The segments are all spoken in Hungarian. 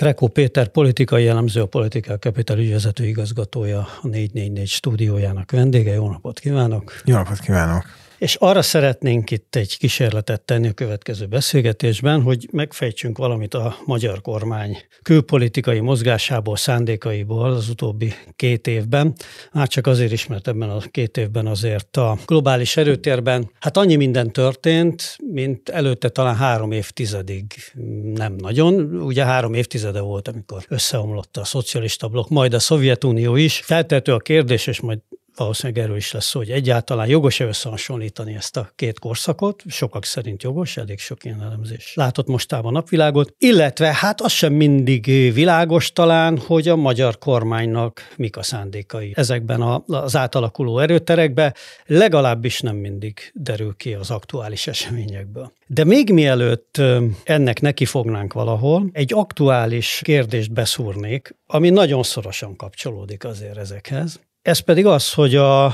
Trekó Péter politikai jellemző, a Politikál Capital ügyvezető igazgatója, a 444 stúdiójának vendége. Jó napot kívánok! Jó napot kívánok! És arra szeretnénk itt egy kísérletet tenni a következő beszélgetésben, hogy megfejtsünk valamit a magyar kormány külpolitikai mozgásából, szándékaiból az utóbbi két évben. Már csak azért is, mert ebben a két évben azért a globális erőtérben hát annyi minden történt, mint előtte talán három évtizedig nem nagyon. Ugye három évtizede volt, amikor összeomlott a szocialista blokk, majd a Szovjetunió is. Feltető a kérdés, és majd valószínűleg erről is lesz szó, hogy egyáltalán jogos-e összehasonlítani ezt a két korszakot, sokak szerint jogos, elég sok ilyen elemzés látott mostában napvilágot, illetve hát az sem mindig világos talán, hogy a magyar kormánynak mik a szándékai ezekben az átalakuló erőterekben, legalábbis nem mindig derül ki az aktuális eseményekből. De még mielőtt ennek neki fognánk valahol, egy aktuális kérdést beszúrnék, ami nagyon szorosan kapcsolódik azért ezekhez. Ez pedig az, hogy a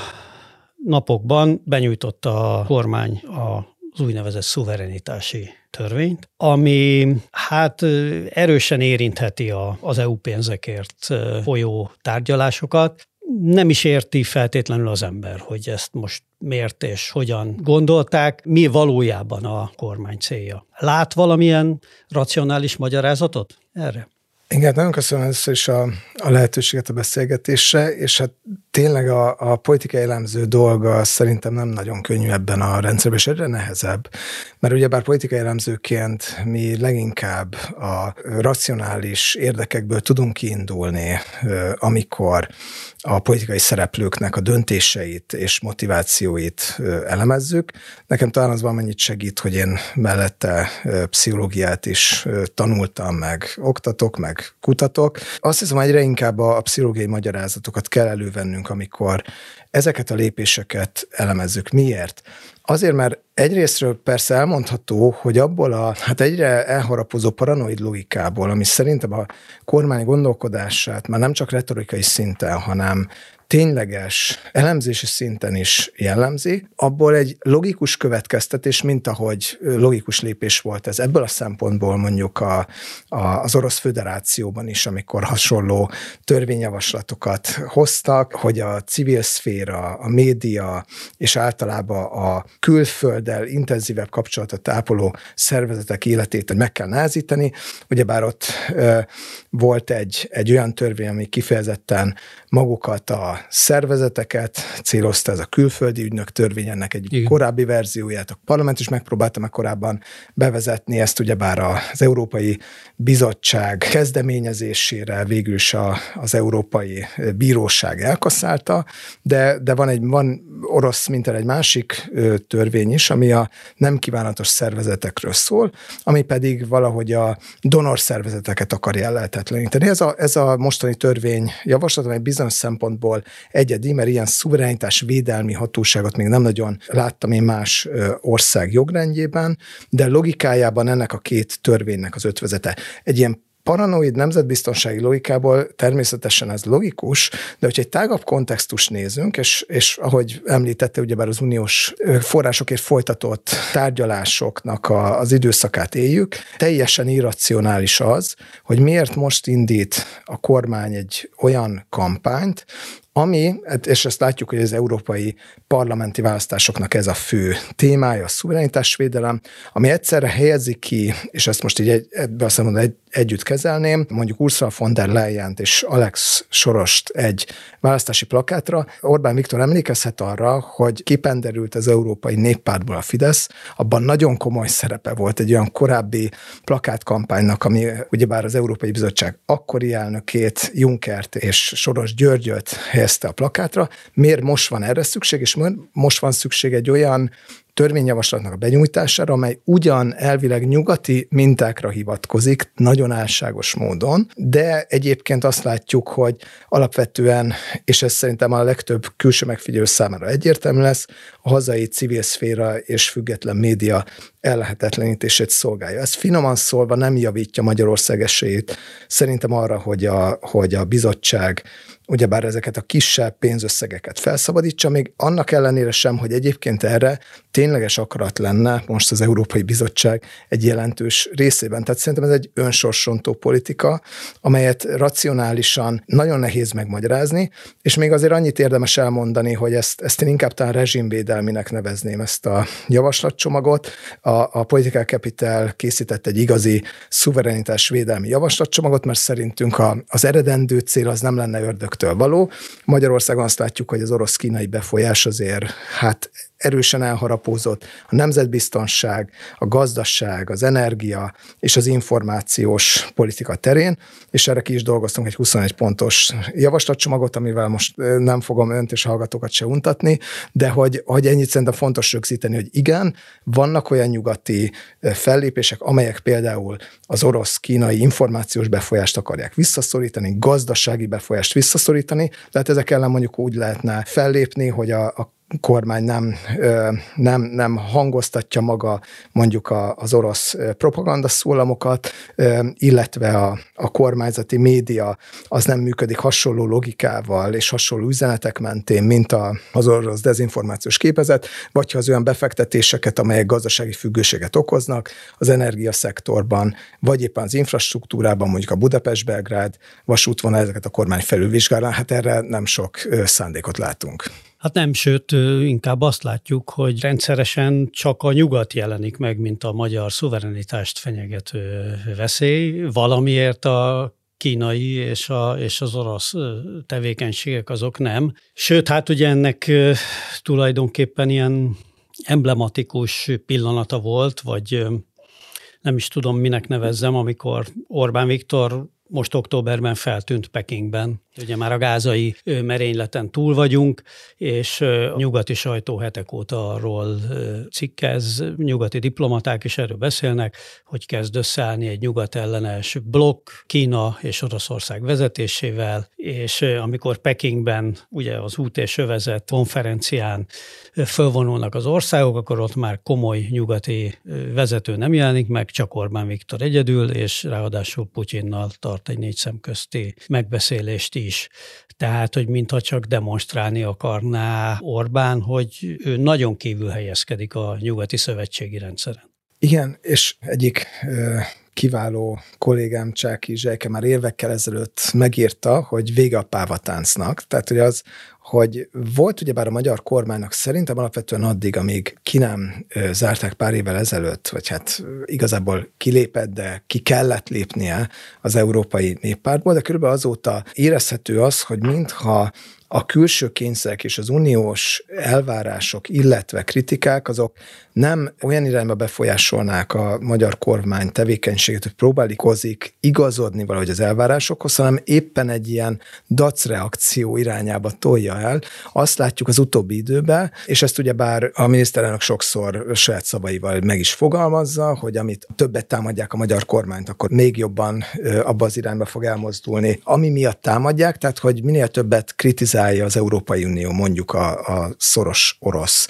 napokban benyújtotta a kormány az úgynevezett szuverenitási törvényt, ami hát erősen érintheti a, az EU pénzekért folyó tárgyalásokat. Nem is érti feltétlenül az ember, hogy ezt most miért és hogyan gondolták, mi valójában a kormány célja. Lát valamilyen racionális magyarázatot erre? Igen, nagyon köszönöm először is a, a lehetőséget a beszélgetésre, és hát tényleg a, a politikai elemző dolga szerintem nem nagyon könnyű ebben a rendszerben, és egyre nehezebb, mert ugyebár politikai elemzőként mi leginkább a racionális érdekekből tudunk kiindulni, amikor a politikai szereplőknek a döntéseit és motivációit elemezzük. Nekem talán az mennyit segít, hogy én mellette pszichológiát is tanultam, meg oktatok, meg kutatok. Azt hiszem, egyre inkább a pszichológiai magyarázatokat kell elővennünk, amikor ezeket a lépéseket elemezzük. Miért? Azért, mert egyrésztről persze elmondható, hogy abból a hát egyre elharapozó paranoid logikából, ami szerintem a kormány gondolkodását már nem csak retorikai szinten, hanem tényleges elemzési szinten is jellemzi, abból egy logikus következtetés, mint ahogy logikus lépés volt ez ebből a szempontból mondjuk a, a, az Orosz Föderációban is, amikor hasonló törvényjavaslatokat hoztak, hogy a civil szféra, a média és általában a külfölddel intenzívebb kapcsolatot ápoló szervezetek életét meg kell názítani. Ugyebár ott volt egy, egy olyan törvény, ami kifejezetten magukat a szervezeteket célozta, ez a külföldi ügynök törvény, ennek egy Igen. korábbi verzióját. A parlament is megpróbálta meg korábban bevezetni ezt, ugyebár az Európai Bizottság kezdeményezésére végül is a, az Európai Bíróság elkasszálta, de, de van egy van orosz mintel egy másik törvény is, ami a nem kívánatos szervezetekről szól, ami pedig valahogy a donor szervezeteket akarja lehetetleníteni. Ez a, ez a mostani törvény javaslat, amely bizonyos szempontból egyedi, mert ilyen szuverenitás védelmi hatóságot még nem nagyon láttam én más ország jogrendjében, de logikájában ennek a két törvénynek az ötvezete. Egy ilyen paranoid nemzetbiztonsági logikából természetesen ez logikus, de hogyha egy tágabb kontextus nézünk, és, és ahogy említette, ugyebár az uniós forrásokért folytatott tárgyalásoknak a, az időszakát éljük, teljesen irracionális az, hogy miért most indít a kormány egy olyan kampányt, ami, hát, és ezt látjuk, hogy az európai parlamenti választásoknak ez a fő témája, a szuverenitásvédelem, ami egyszerre helyezi ki, és ezt most így egy, ebbe a szempontból egy, együtt kezelném, mondjuk Ursula von der leyen és Alex Sorost egy választási plakátra, Orbán Viktor emlékezhet arra, hogy kipenderült az Európai Néppártból a Fidesz, abban nagyon komoly szerepe volt egy olyan korábbi plakátkampánynak, ami ugyebár az Európai Bizottság akkori elnökét, Junkert és Soros Györgyöt helyezte a plakátra. Miért most van erre szükség, és most van szükség egy olyan törvényjavaslatnak a benyújtására, amely ugyan elvileg nyugati mintákra hivatkozik, nagyon álságos módon, de egyébként azt látjuk, hogy alapvetően, és ez szerintem a legtöbb külső megfigyelő számára egyértelmű lesz, a hazai civil szféra és független média ellehetetlenítését szolgálja. Ez finoman szólva nem javítja Magyarország esélyét szerintem arra, hogy a, hogy a bizottság ugyebár ezeket a kisebb pénzösszegeket felszabadítsa, még annak ellenére sem, hogy egyébként erre tényleges akarat lenne most az Európai Bizottság egy jelentős részében. Tehát szerintem ez egy önsorsontó politika, amelyet racionálisan nagyon nehéz megmagyarázni, és még azért annyit érdemes elmondani, hogy ezt, ezt én inkább talán rezsimvédelminek nevezném ezt a javaslatcsomagot. A, a Political Capital készített egy igazi szuverenitás védelmi javaslatcsomagot, mert szerintünk a, az eredendő cél az nem lenne ördög ördögtől való. Magyarországon azt látjuk, hogy az orosz-kínai befolyás azért hát erősen elharapózott. A nemzetbiztonság, a gazdaság, az energia és az információs politika terén, és erre ki is dolgoztunk egy 21 pontos javaslatcsomagot, amivel most nem fogom önt és hallgatókat se untatni, de hogy, hogy ennyit szerintem fontos rögzíteni, hogy igen, vannak olyan nyugati fellépések, amelyek például az orosz-kínai információs befolyást akarják visszaszorítani, gazdasági befolyást visszaszorítani, tehát ezek ellen mondjuk úgy lehetne fellépni, hogy a, a kormány nem, nem, nem hangoztatja maga mondjuk az orosz propaganda szólamokat, illetve a, a kormányzati média az nem működik hasonló logikával és hasonló üzenetek mentén, mint a, az orosz dezinformációs képezet, vagy ha az olyan befektetéseket, amelyek gazdasági függőséget okoznak az energiaszektorban, vagy éppen az infrastruktúrában, mondjuk a Budapest-Belgrád vasútvonal, ezeket a kormány felülvizsgálná, hát erre nem sok szándékot látunk. Hát nem, sőt, inkább azt látjuk, hogy rendszeresen csak a nyugat jelenik meg, mint a magyar szuverenitást fenyegető veszély. Valamiért a kínai és, a, és az orosz tevékenységek azok nem. Sőt, hát ugye ennek tulajdonképpen ilyen emblematikus pillanata volt, vagy nem is tudom, minek nevezzem, amikor Orbán Viktor most októberben feltűnt Pekingben. Ugye már a gázai merényleten túl vagyunk, és a nyugati sajtó hetek óta arról cikkez, nyugati diplomaták is erről beszélnek, hogy kezd összeállni egy nyugat ellenes blokk Kína és Oroszország vezetésével, és amikor Pekingben ugye az út és övezet konferencián fölvonulnak az országok, akkor ott már komoly nyugati vezető nem jelenik meg, csak Orbán Viktor egyedül, és ráadásul Putyinnal tart egy négy szemközti megbeszélést is. Tehát, hogy mintha csak demonstrálni akarná Orbán, hogy ő nagyon kívül helyezkedik a nyugati szövetségi rendszeren. Igen, és egyik kiváló kollégám Csáki Zsejke már évekkel ezelőtt megírta, hogy vége a pávatáncnak. Tehát, hogy az, hogy volt ugyebár a magyar kormánynak szerintem alapvetően addig, amíg ki nem zárták pár évvel ezelőtt, vagy hát igazából kilépett, de ki kellett lépnie az Európai Néppártból, de körülbelül azóta érezhető az, hogy mintha a külső kényszerek és az uniós elvárások, illetve kritikák, azok nem olyan irányba befolyásolnák a magyar kormány tevékenységét, hogy próbálkozik igazodni valahogy az elvárásokhoz, hanem éppen egy ilyen dac reakció irányába tolja el. Azt látjuk az utóbbi időben, és ezt ugye bár a miniszterelnök sokszor saját szavaival meg is fogalmazza, hogy amit többet támadják a magyar kormányt, akkor még jobban abba az irányba fog elmozdulni, ami miatt támadják, tehát hogy minél többet kritizálja az Európai Unió mondjuk a, a szoros orosz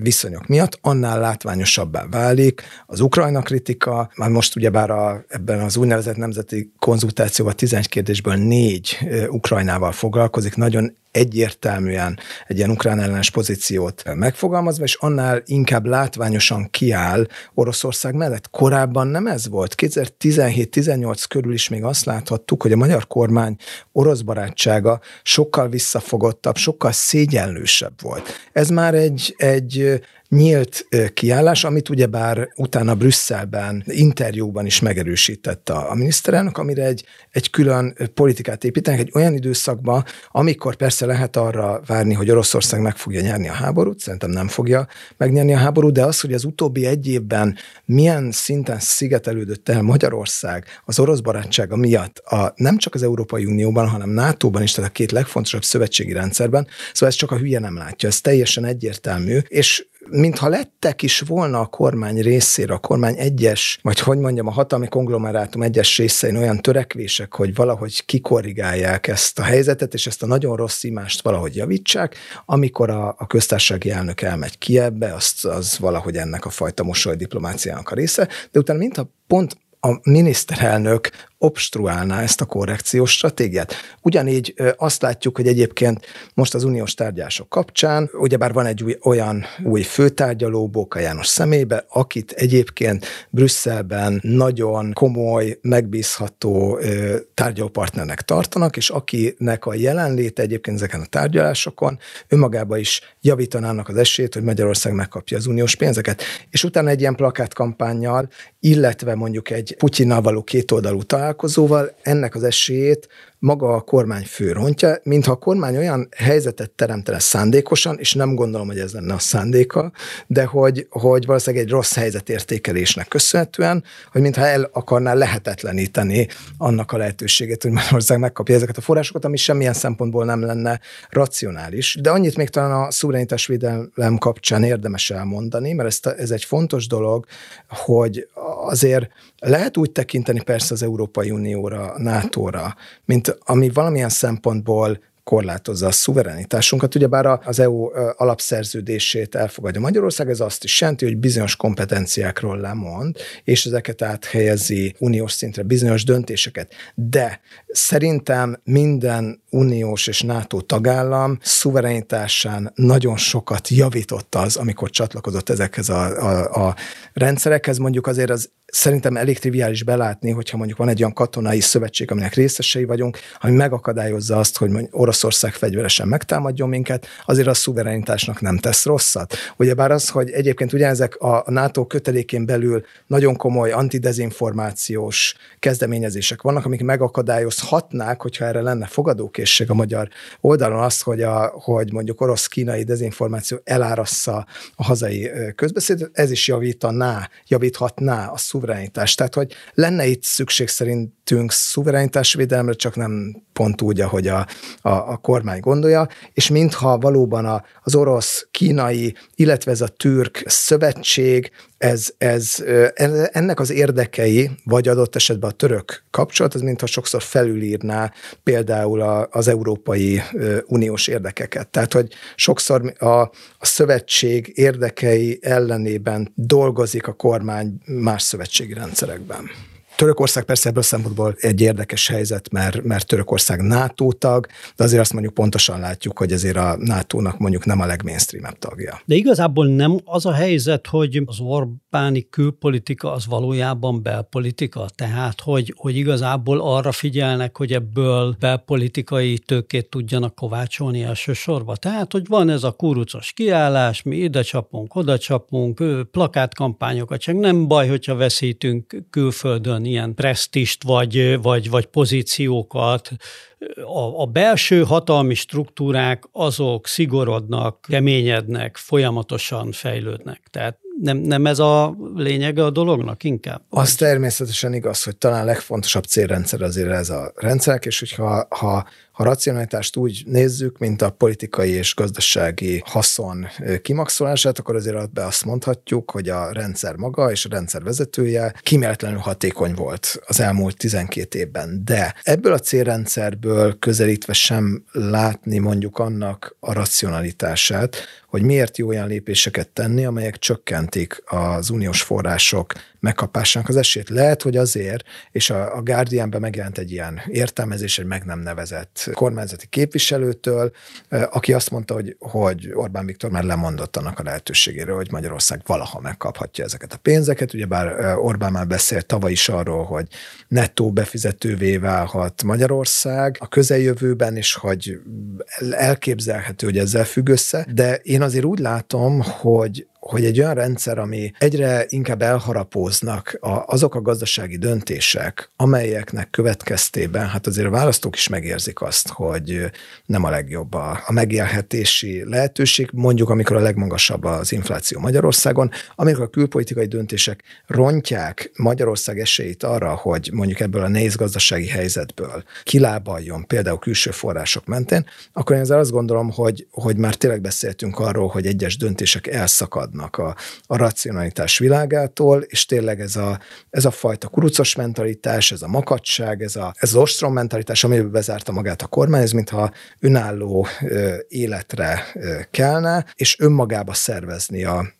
viszonyok miatt, annál látványosabbá válik az Ukrajna kritika, már most ugyebár a, ebben az úgynevezett nemzeti konzultációban 11 kérdésből négy Ukrajnával foglalkozik, nagyon egyértelműen egy ilyen ukrán ellenes pozíciót megfogalmazva, és annál inkább látványosan kiáll Oroszország mellett. Korábban nem ez volt. 2017-18 körül is még azt láthattuk, hogy a magyar kormány orosz barátsága sokkal visszafogottabb, sokkal szégyenlősebb volt. Ez már egy, egy nyílt kiállás, amit ugyebár utána Brüsszelben, interjúban is megerősített a, a miniszterelnök, amire egy, egy külön politikát építenek, egy olyan időszakban, amikor persze lehet arra várni, hogy Oroszország meg fogja nyerni a háborút, szerintem nem fogja megnyerni a háborút, de az, hogy az utóbbi egy évben milyen szinten szigetelődött el Magyarország az orosz barátsága miatt, a, nem csak az Európai Unióban, hanem NATO-ban is, tehát a két legfontosabb szövetségi rendszerben, szóval ez csak a hülye nem látja, ez teljesen egyértelmű, és mintha lettek is volna a kormány részére, a kormány egyes, vagy hogy mondjam, a hatalmi konglomerátum egyes részein olyan törekvések, hogy valahogy kikorrigálják ezt a helyzetet, és ezt a nagyon rossz imást valahogy javítsák, amikor a, a köztársasági elnök elmegy ki ebbe, az, az valahogy ennek a fajta mosoly diplomáciának a része, de utána mintha pont a miniszterelnök obstruálná ezt a korrekciós stratégiát. Ugyanígy azt látjuk, hogy egyébként most az uniós tárgyások kapcsán, ugyebár van egy új, olyan új főtárgyaló Bóka János szemébe, akit egyébként Brüsszelben nagyon komoly, megbízható tárgyalópartnernek tartanak, és akinek a jelenléte egyébként ezeken a tárgyalásokon önmagában is javítanának az esélyt, hogy Magyarország megkapja az uniós pénzeket. És utána egy ilyen plakátkampányjal, illetve mondjuk egy Putyinnal való kétoldalú találkozó, találkozóval ennek az esélyét maga a kormány főrontja, mintha a kormány olyan helyzetet teremtene szándékosan, és nem gondolom, hogy ez lenne a szándéka, de hogy, hogy valószínűleg egy rossz helyzetértékelésnek köszönhetően, hogy mintha el akarná lehetetleníteni annak a lehetőségét, hogy Magyarország megkapja ezeket a forrásokat, ami semmilyen szempontból nem lenne racionális. De annyit még talán a szuverenitásvédelem kapcsán érdemes elmondani, mert ez, ez egy fontos dolog, hogy azért lehet úgy tekinteni persze az Európai Unióra, NATO-ra, mint ami valamilyen szempontból korlátozza a szuverenitásunkat. Ugyebár az EU alapszerződését elfogadja Magyarország, ez azt is jelenti, hogy bizonyos kompetenciákról lemond, és ezeket áthelyezi uniós szintre, bizonyos döntéseket. De szerintem minden uniós és NATO tagállam szuverenitásán nagyon sokat javított az, amikor csatlakozott ezekhez a, a, a rendszerekhez. Mondjuk azért az szerintem elég triviális belátni, hogyha mondjuk van egy olyan katonai szövetség, aminek részesei vagyunk, ami megakadályozza azt, hogy Oroszország fegyveresen megtámadjon minket, azért a szuverenitásnak nem tesz rosszat. Ugyebár az, hogy egyébként ugyanezek a NATO kötelékén belül nagyon komoly antidezinformációs kezdeményezések vannak, amik megakadályozhatnák, hogyha erre lenne fogadókészség a magyar oldalon azt, hogy, a, hogy mondjuk orosz-kínai dezinformáció elárassza a hazai közbeszédet, ez is javítaná, javíthatná a szuverenitást szuverenitás. Tehát, hogy lenne itt szükség szerintünk szuverenitásvédelemre, csak nem pont úgy, ahogy a, a, a kormány gondolja, és mintha valóban a, az orosz, kínai, illetve ez a türk szövetség, ez, ez, ennek az érdekei, vagy adott esetben a török kapcsolat, az mintha sokszor felülírná például a, az Európai Uniós érdekeket. Tehát, hogy sokszor a, a szövetség érdekei ellenében dolgozik a kormány más szövetségi rendszerekben. Törökország persze ebből szempontból egy érdekes helyzet, mert, mert Törökország NATO tag, de azért azt mondjuk pontosan látjuk, hogy azért a NATO-nak mondjuk nem a legmainstreamebb tagja. De igazából nem az a helyzet, hogy az Orbáni külpolitika az valójában belpolitika, tehát hogy, hogy igazából arra figyelnek, hogy ebből belpolitikai tőkét tudjanak kovácsolni elsősorban. Tehát, hogy van ez a kurucos kiállás, mi ide csapunk, oda csapunk, plakátkampányokat, csak nem baj, hogyha veszítünk külföldön ilyen presztist vagy, vagy, vagy pozíciókat. A, a belső hatalmi struktúrák azok szigorodnak, keményednek, folyamatosan fejlődnek. Tehát nem, nem ez a lényege a dolognak inkább? Az természetesen igaz, hogy talán legfontosabb célrendszer azért ez a rendszerek, és hogyha ha ha racionalitást úgy nézzük, mint a politikai és gazdasági haszon kimaxolását, akkor azért be azt mondhatjuk, hogy a rendszer maga és a rendszer vezetője kiméletlenül hatékony volt az elmúlt 12 évben. De ebből a célrendszerből közelítve sem látni mondjuk annak a racionalitását, hogy miért jó olyan lépéseket tenni, amelyek csökkentik az uniós források megkapásának az esélyt. Lehet, hogy azért, és a, a Guardianben megjelent egy ilyen értelmezés, egy meg nem nevezett kormányzati képviselőtől, aki azt mondta, hogy, hogy Orbán Viktor már lemondott annak a lehetőségéről, hogy Magyarország valaha megkaphatja ezeket a pénzeket. Ugyebár Orbán már beszélt tavaly is arról, hogy nettó befizetővé válhat Magyarország a közeljövőben, és hogy elképzelhető, hogy ezzel függ össze, de én azért úgy látom, hogy hogy egy olyan rendszer, ami egyre inkább elharapóznak a, azok a gazdasági döntések, amelyeknek következtében, hát azért a választók is megérzik azt, hogy nem a legjobb a, a megélhetési lehetőség, mondjuk amikor a legmagasabb az infláció Magyarországon, amikor a külpolitikai döntések rontják Magyarország esélyét arra, hogy mondjuk ebből a nehéz gazdasági helyzetből kilábaljon, például külső források mentén, akkor én ezzel azt gondolom, hogy, hogy már tényleg beszéltünk arról, hogy egyes döntések elszakad távolodnak a, a racionalitás világától, és tényleg ez a, ez a fajta kurucos mentalitás, ez a makacság, ez, a, ez az ostrom mentalitás, amiből bezárta magát a kormány, ez mintha önálló ö, életre ö, kelne, és önmagába szervezni a,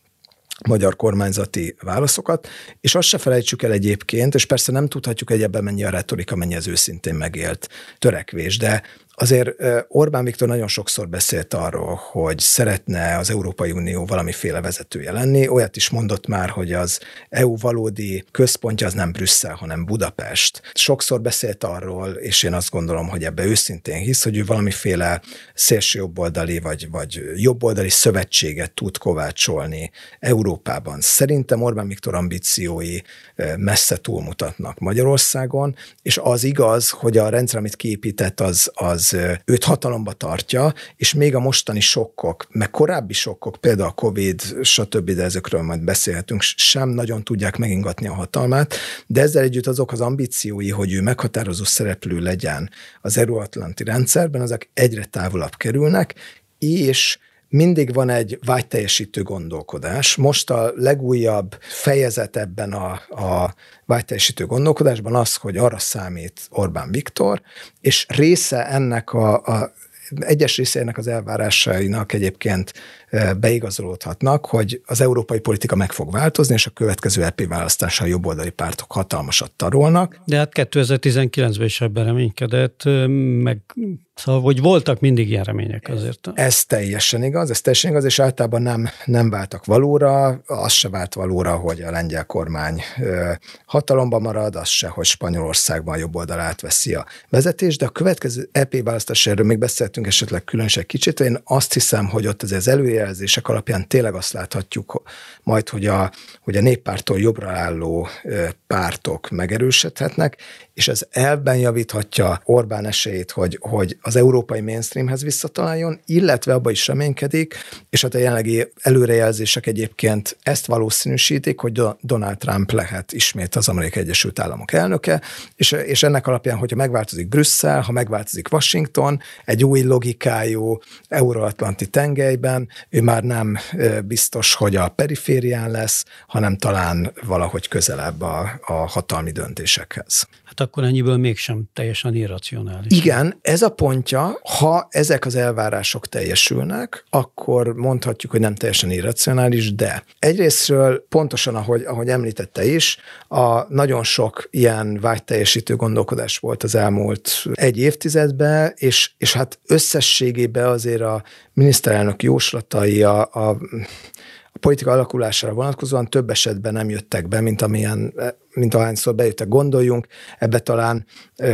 magyar kormányzati válaszokat, és azt se felejtsük el egyébként, és persze nem tudhatjuk, hogy ebben mennyi a retorika, mennyi az őszintén megélt törekvés, de Azért Orbán Viktor nagyon sokszor beszélt arról, hogy szeretne az Európai Unió valamiféle vezetője lenni. Olyat is mondott már, hogy az EU valódi központja az nem Brüsszel, hanem Budapest. Sokszor beszélt arról, és én azt gondolom, hogy ebbe őszintén hisz, hogy ő valamiféle szélső jobboldali vagy, vagy jobboldali szövetséget tud kovácsolni Európában. Szerintem Orbán Viktor ambíciói messze túlmutatnak Magyarországon, és az igaz, hogy a rendszer, amit kiépített, az, az az őt hatalomba tartja, és még a mostani sokkok, meg korábbi sokkok, például a Covid, stb., de ezekről majd beszélhetünk, sem nagyon tudják megingatni a hatalmát, de ezzel együtt azok az ambíciói, hogy ő meghatározó szereplő legyen az euróatlanti rendszerben, azok egyre távolabb kerülnek, és mindig van egy vágyteljesítő gondolkodás. Most a legújabb fejezet ebben a, a vágyteljesítő gondolkodásban az, hogy arra számít Orbán Viktor, és része ennek a, a egyes része ennek az elvárásainak egyébként beigazolódhatnak, hogy az európai politika meg fog változni, és a következő EP választással jobboldali pártok hatalmasat tarolnak. De hát 2019-ben is ebben reménykedett, meg Szóval, hogy voltak mindig ilyen remények azért. Ez teljesen igaz, ez teljesen igaz, és általában nem, nem váltak valóra, az se vált valóra, hogy a lengyel kormány hatalomban marad, az se, hogy Spanyolországban jobb oldal átveszi a vezetés, de a következő EP választás, erről még beszéltünk esetleg különösen kicsit, én azt hiszem, hogy ott az előjelzések alapján tényleg azt láthatjuk majd, hogy a, hogy a néppártól jobbra álló pártok megerősödhetnek, és ez elben javíthatja Orbán esélyét, hogy, hogy az európai mainstreamhez visszataláljon, illetve abba is reménykedik, és hát a jelenlegi előrejelzések egyébként ezt valószínűsítik, hogy Donald Trump lehet ismét az Amerikai Egyesült Államok elnöke, és, és ennek alapján, hogyha megváltozik Brüsszel, ha megváltozik Washington, egy új logikájú euróatlanti tengelyben, ő már nem biztos, hogy a periférián lesz, hanem talán valahogy közelebb a, a hatalmi döntésekhez. Hát akkor ennyiből mégsem teljesen irracionális. Igen, ez a pontja, ha ezek az elvárások teljesülnek, akkor mondhatjuk, hogy nem teljesen irracionális, de egyrésztről pontosan, ahogy, ahogy említette is, a nagyon sok ilyen vágyteljesítő gondolkodás volt az elmúlt egy évtizedben, és, és hát összességében azért a miniszterelnök jóslatai, a, a, politika alakulására vonatkozóan több esetben nem jöttek be, mint amilyen mint ahányszor bejöttek, gondoljunk, ebbe talán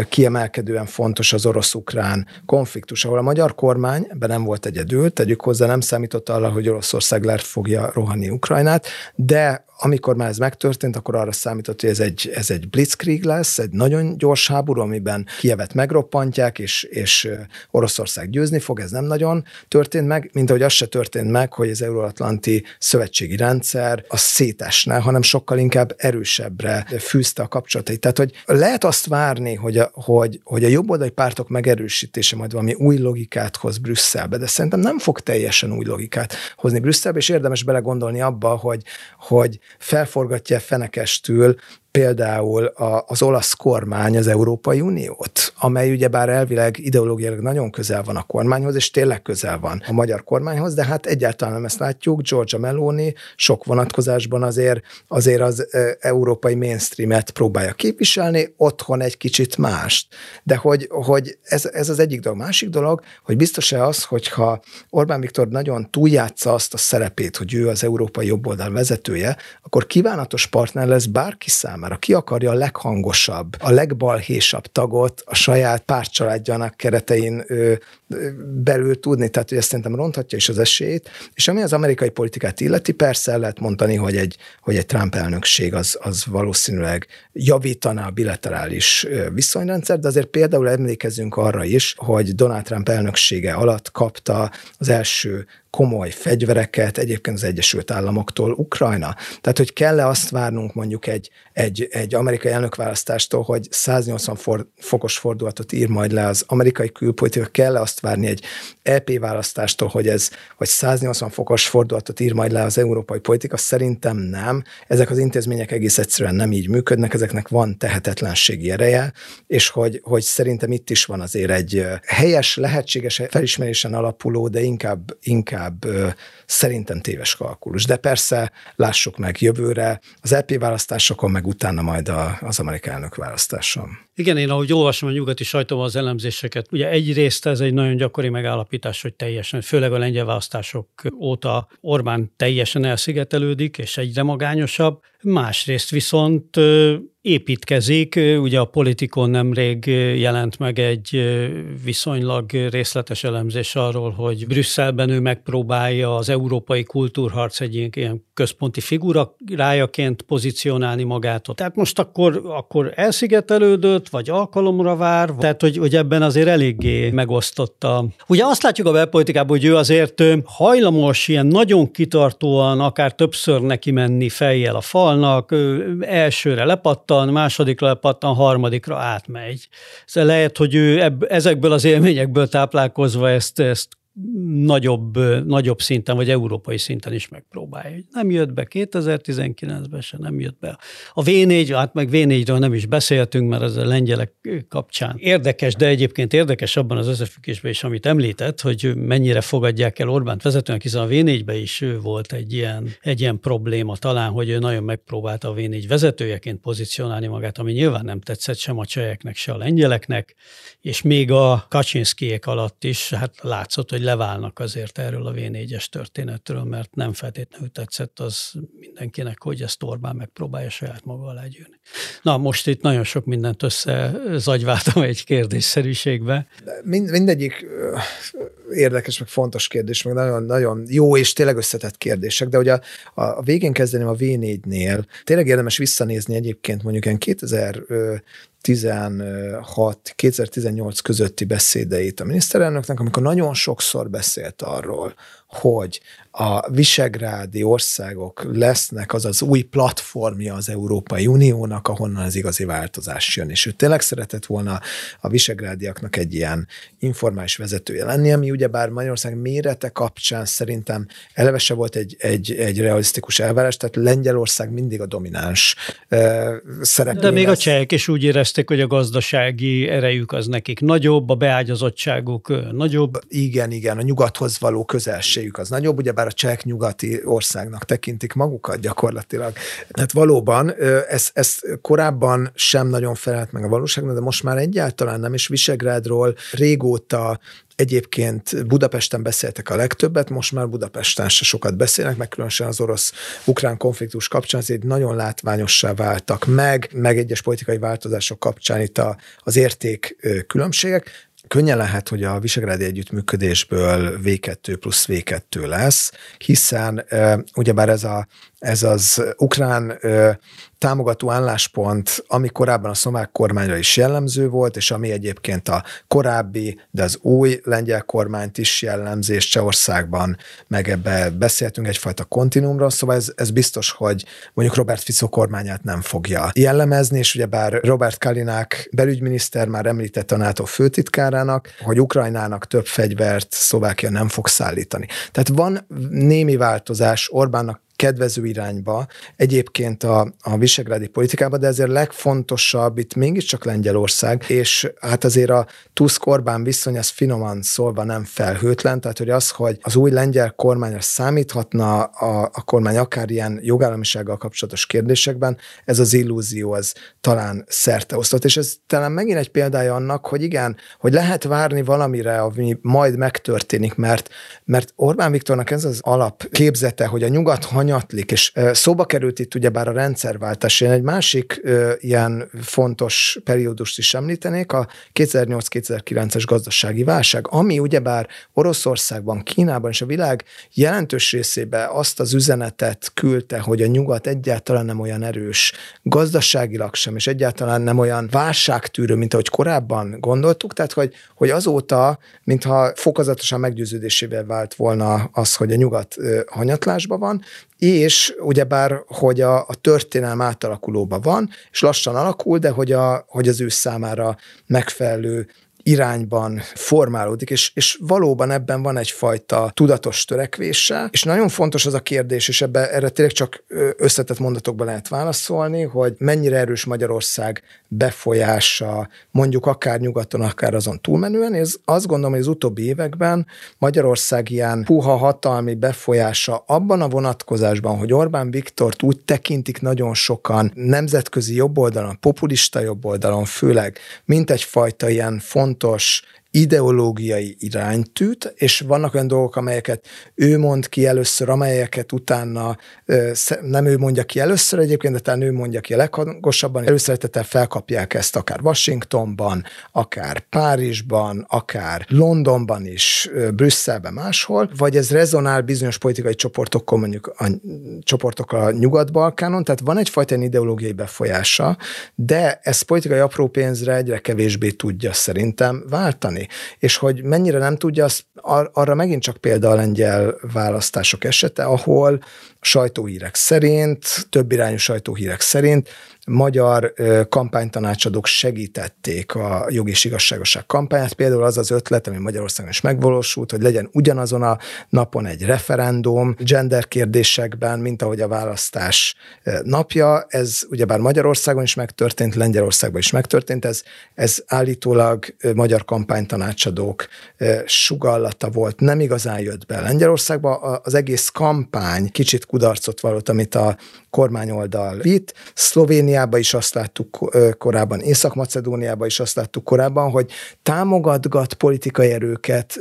kiemelkedően fontos az orosz-ukrán konfliktus, ahol a magyar kormány ebben nem volt egyedül, tegyük hozzá, nem számított arra, hogy Oroszország le fogja rohanni Ukrajnát, de amikor már ez megtörtént, akkor arra számított, hogy ez egy, ez egy blitzkrieg lesz, egy nagyon gyors háború, amiben Kievet megroppantják, és, és Oroszország győzni fog, ez nem nagyon történt meg, mint ahogy az se történt meg, hogy az euróatlanti szövetségi rendszer az szétesne, hanem sokkal inkább erősebbre fűzte a kapcsolatait. Tehát, hogy lehet azt várni, hogy a, hogy, hogy a jobboldali pártok megerősítése majd valami új logikát hoz Brüsszelbe, de szerintem nem fog teljesen új logikát hozni Brüsszelbe, és érdemes belegondolni abba, hogy, hogy felforgatja fenekestül például a, az olasz kormány az Európai Uniót, amely ugyebár elvileg ideológiailag nagyon közel van a kormányhoz, és tényleg közel van a magyar kormányhoz, de hát egyáltalán nem ezt látjuk. Georgia Meloni sok vonatkozásban azért, azért az európai mainstreamet próbálja képviselni, otthon egy kicsit mást. De hogy, hogy ez, ez az egyik dolog. Másik dolog, hogy biztos-e az, hogyha Orbán Viktor nagyon túljátsza azt a szerepét, hogy ő az európai jobboldal vezetője, akkor kívánatos partner lesz bárki számára számára. Ki akarja a leghangosabb, a legbalhésabb tagot a saját pártcsaládjának keretein belül tudni, tehát hogy ezt szerintem ronthatja is az esélyét, és ami az amerikai politikát illeti, persze lehet mondani, hogy egy, hogy egy Trump elnökség az, az valószínűleg javítaná a bilaterális viszonyrendszer, de azért például emlékezünk arra is, hogy Donald Trump elnöksége alatt kapta az első komoly fegyvereket egyébként az Egyesült Államoktól Ukrajna. Tehát, hogy kell-e azt várnunk mondjuk egy, egy, egy amerikai elnökválasztástól, hogy 180 for, fokos fordulatot ír majd le az amerikai külpolitika, kell-e azt várni egy EP választástól, hogy ez, hogy 180 fokos fordulatot ír majd le az európai politika? Szerintem nem. Ezek az intézmények egész egyszerűen nem így működnek, ezeknek van tehetetlenségi ereje, és hogy, hogy szerintem itt is van azért egy helyes, lehetséges felismerésen alapuló, de inkább, inkább szerintem téves kalkulus. De persze lássuk meg jövőre, az EP választásokon, meg utána majd a, az amerikai elnök választáson. Igen, én ahogy olvasom a nyugati sajtóban az elemzéseket, ugye egyrészt ez egy nagyon gyakori megállapítás, hogy teljesen, főleg a lengyel választások óta Orbán teljesen elszigetelődik, és egyre magányosabb. Másrészt viszont építkezik. Ugye a politikon nemrég jelent meg egy viszonylag részletes elemzés arról, hogy Brüsszelben ő megpróbálja az európai kultúrharc egy ilyen központi figurájaként pozícionálni magát. Tehát most akkor, akkor elszigetelődött, vagy alkalomra vár, tehát hogy, hogy ebben azért eléggé megosztotta. Ugye azt látjuk a belpolitikában, hogy ő azért hajlamos ilyen nagyon kitartóan, akár többször neki menni fejjel a falnak, elsőre lepattan, másodikra lepattan, harmadikra átmegy. Szóval lehet, hogy ő ezekből az élményekből táplálkozva ezt, ezt nagyobb, nagyobb szinten, vagy európai szinten is megpróbálja. Nem jött be 2019-ben se, nem jött be. A V4, hát meg V4-ről nem is beszéltünk, mert ez a lengyelek kapcsán érdekes, de egyébként érdekes abban az összefüggésben is, amit említett, hogy mennyire fogadják el Orbánt vezetőnek, hiszen a V4-ben is volt egy ilyen, egy ilyen probléma talán, hogy ő nagyon megpróbálta a V4 vezetőjeként pozícionálni magát, ami nyilván nem tetszett sem a cseheknek, se a lengyeleknek, és még a Kaczynszkijek alatt is, hát látszott, hogy leválnak azért erről a V4-es történetről, mert nem feltétlenül tetszett az mindenkinek, hogy ezt Orbán megpróbálja saját maga alá. Na, most itt nagyon sok mindent összezagyváltam egy kérdésszerűségbe. Mind, mindegyik érdekes, meg fontos kérdés, meg nagyon, nagyon jó és tényleg összetett kérdések, de ugye a, a végén kezdeném a V4-nél. Tényleg érdemes visszanézni egyébként mondjuk ilyen 2000 2016-2018 közötti beszédeit a miniszterelnöknek, amikor nagyon sokszor beszélt arról, hogy a visegrádi országok lesznek az az új platformja az Európai Uniónak, ahonnan az igazi változás jön. És ő tényleg szeretett volna a visegrádiaknak egy ilyen informális vezetője lenni, ami ugyebár Magyarország mérete kapcsán szerintem eleve se volt egy, egy, egy realisztikus elvárás, tehát Lengyelország mindig a domináns uh, szereplő. De még lesz. a csehek is úgy érezték, hogy a gazdasági erejük az nekik nagyobb, a beágyazottságuk nagyobb. Igen, igen, a nyugathoz való közelségük az nagyobb, ugye bár a csehek nyugati országnak tekintik magukat gyakorlatilag. Tehát valóban ez, ez korábban sem nagyon felelt meg a valóságnak, de most már egyáltalán nem, és Visegrádról régóta Egyébként Budapesten beszéltek a legtöbbet, most már Budapesten se sokat beszélnek, meg különösen az orosz-ukrán konfliktus kapcsán azért nagyon látványossá váltak meg, meg egyes politikai változások kapcsán itt a, az érték különbségek könnyen lehet, hogy a Visegrádi együttműködésből V2 plusz V2 lesz, hiszen ugyebár ez, a, ez az ukrán támogató álláspont, ami korábban a szlovák kormányra is jellemző volt, és ami egyébként a korábbi, de az új lengyel kormányt is jellemző, és Csehországban meg ebbe beszéltünk egyfajta kontinumra, szóval ez, ez biztos, hogy mondjuk Robert Fico kormányát nem fogja jellemezni, és ugyebár Robert Kalinák belügyminiszter már említette a NATO főtitkárának, hogy Ukrajnának több fegyvert Szlovákia nem fog szállítani. Tehát van némi változás Orbánnak kedvező irányba egyébként a, a visegrádi politikában, de ezért legfontosabb itt mégiscsak Lengyelország, és hát azért a Tusk-Orbán viszony az finoman szólva nem felhőtlen, tehát hogy az, hogy az új lengyel kormányra számíthatna a, a kormány akár ilyen jogállamisággal kapcsolatos kérdésekben, ez az illúzió az talán szerte osztott, és ez talán megint egy példája annak, hogy igen, hogy lehet várni valamire, ami majd megtörténik, mert, mert Orbán Viktornak ez az alap képzete, hogy a nyugat hanya hanyatlik, és szóba került itt ugyebár a rendszerváltás. Én egy másik ilyen fontos periódust is említenék, a 2008-2009-es gazdasági válság, ami ugyebár Oroszországban, Kínában és a világ jelentős részébe azt az üzenetet küldte, hogy a nyugat egyáltalán nem olyan erős, gazdaságilag sem, és egyáltalán nem olyan válságtűrő, mint ahogy korábban gondoltuk, tehát hogy, hogy azóta, mintha fokozatosan meggyőződésével vált volna az, hogy a nyugat hanyatlásban van, és ugyebár, hogy a, a történelm átalakulóban van, és lassan alakul, de hogy, a, hogy az ő számára megfelelő irányban formálódik, és, és valóban ebben van egyfajta tudatos törekvése, és nagyon fontos az a kérdés, és ebbe, erre tényleg csak összetett mondatokban lehet válaszolni, hogy mennyire erős Magyarország befolyása, mondjuk akár nyugaton, akár azon túlmenően, és azt gondolom, hogy az utóbbi években Magyarország ilyen puha hatalmi befolyása abban a vonatkozásban, hogy Orbán Viktort úgy tekintik nagyon sokan nemzetközi jobboldalon, populista jobboldalon főleg, mint egyfajta ilyen font fontos ideológiai iránytűt, és vannak olyan dolgok, amelyeket ő mond ki először, amelyeket utána nem ő mondja ki először egyébként, de talán ő mondja ki a leghangosabban. Előszeretettel felkapják ezt akár Washingtonban, akár Párizsban, akár Londonban is, Brüsszelben, máshol, vagy ez rezonál bizonyos politikai csoportokkal, mondjuk a csoportokkal a Nyugat-Balkánon, tehát van egyfajta ideológiai befolyása, de ez politikai apró pénzre egyre kevésbé tudja szerintem váltani csinálni. És hogy mennyire nem tudja, az, ar- arra megint csak példa a lengyel választások esete, ahol sajtóhírek szerint, több irányú sajtóhírek szerint magyar kampánytanácsadók segítették a jogi és igazságosság kampányát. Például az az ötlet, ami Magyarországon is megvalósult, hogy legyen ugyanazon a napon egy referendum gender kérdésekben, mint ahogy a választás napja. Ez ugyebár Magyarországon is megtörtént, Lengyelországban is megtörtént. Ez, ez állítólag magyar kampánytanácsadók sugallata volt, nem igazán jött be Lengyelországba. Az egész kampány kicsit kudarcot vallott, amit a kormányoldal vitt. Szlovéniában is azt láttuk korábban, Észak-Macedóniában is azt láttuk korábban, hogy támogatgat politikai erőket,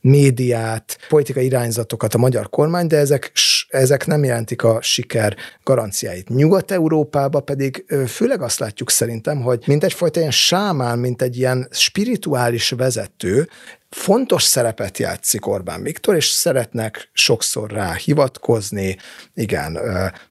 médiát, politikai irányzatokat a magyar kormány, de ezek, ezek nem jelentik a siker garanciáit. Nyugat-Európában pedig főleg azt látjuk szerintem, hogy mint egyfajta ilyen sámán, mint egy ilyen spirituális vezető, fontos szerepet játszik Orbán Viktor, és szeretnek sokszor rá hivatkozni, igen,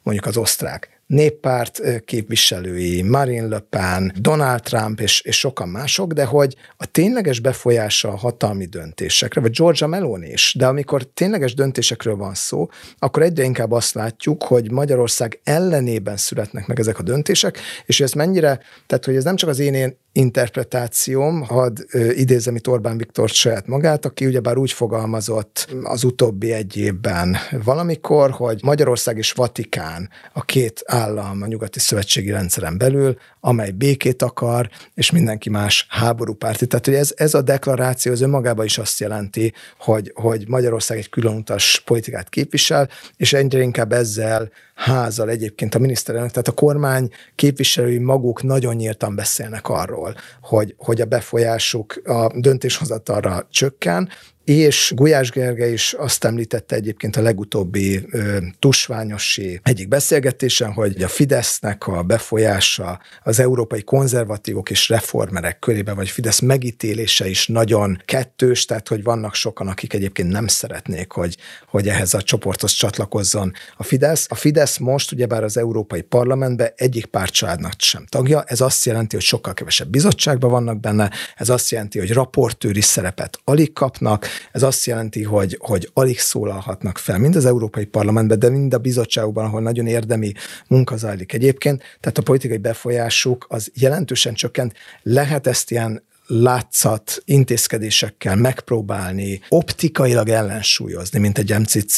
mondjuk az osztrák néppárt képviselői, Marine Le Pen, Donald Trump és, és sokan mások, de hogy a tényleges befolyása a hatalmi döntésekre, vagy Georgia Meloni is, de amikor tényleges döntésekről van szó, akkor egyre inkább azt látjuk, hogy Magyarország ellenében születnek meg ezek a döntések, és ez mennyire, tehát hogy ez nem csak az én interpretációm, hadd idézem itt Orbán Viktor saját magát, aki ugyebár úgy fogalmazott az utóbbi egy évben valamikor, hogy Magyarország és Vatikán a két állam a nyugati szövetségi rendszeren belül, amely békét akar, és mindenki más háborúpárti. Tehát, hogy ez, ez a deklaráció az önmagában is azt jelenti, hogy, hogy Magyarország egy különutas politikát képvisel, és egyre inkább ezzel házal egyébként a miniszterelnök, tehát a kormány képviselői maguk nagyon nyíltan beszélnek arról, hogy, hogy a befolyásuk a döntéshozatalra csökken, és Gulyás Gergely is azt említette egyébként a legutóbbi ö, tusványosi egyik beszélgetésen, hogy a Fidesznek a befolyása az európai konzervatívok és reformerek körében, vagy Fidesz megítélése is nagyon kettős, tehát hogy vannak sokan, akik egyébként nem szeretnék, hogy, hogy ehhez a csoporthoz csatlakozzon a Fidesz. A Fidesz most ugyebár az Európai Parlamentben egyik pártcsaládnak sem tagja, ez azt jelenti, hogy sokkal kevesebb bizottságban vannak benne, ez azt jelenti, hogy raportőri szerepet alig kapnak, ez azt jelenti, hogy, hogy alig szólalhatnak fel, mind az Európai Parlamentben, de mind a bizottságokban, ahol nagyon érdemi munka zajlik egyébként. Tehát a politikai befolyásuk az jelentősen csökkent. Lehet ezt ilyen látszat intézkedésekkel megpróbálni optikailag ellensúlyozni, mint egy MCC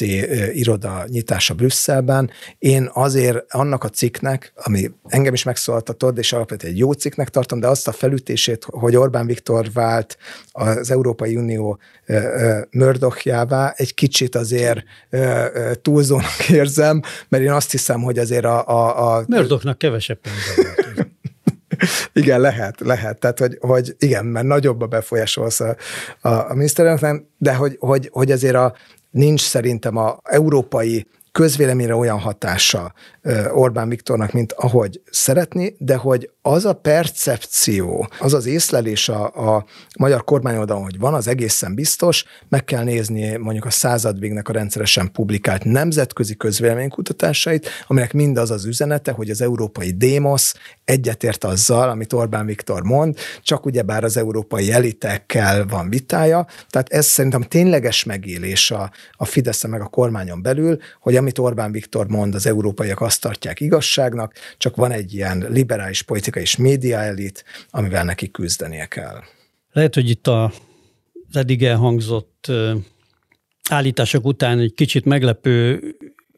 iroda nyitása Brüsszelben. Én azért annak a cikknek, ami engem is megszólaltatod, és alapvetően egy jó cikknek tartom, de azt a felütését, hogy Orbán Viktor vált az Európai Unió mördokjává, egy kicsit azért túlzónak érzem, mert én azt hiszem, hogy azért a... a, a... Mördoknak kevesebb pénze. Igen, lehet, lehet. Tehát, hogy, hogy igen, mert nagyobb a befolyásolsz a, a, a miniszterelnöknek, de hogy, hogy, hogy azért a, nincs szerintem a európai közvéleményre olyan hatása Orbán Viktornak, mint ahogy szeretni, de hogy az a percepció, az az észlelés a, a magyar kormányoldalon, hogy van, az egészen biztos, meg kell nézni mondjuk a századvégnek a rendszeresen publikált nemzetközi közvéleménykutatásait, aminek mind az az üzenete, hogy az európai démosz egyetért azzal, amit Orbán Viktor mond, csak ugyebár az európai elitekkel van vitája. Tehát ez szerintem tényleges megélés a, a Fidesz meg a kormányon belül, hogy amit Orbán Viktor mond, az európaiak azt tartják igazságnak, csak van egy ilyen liberális politika és média elit, amivel neki küzdenie kell. Lehet, hogy itt a, az eddig elhangzott állítások után egy kicsit meglepő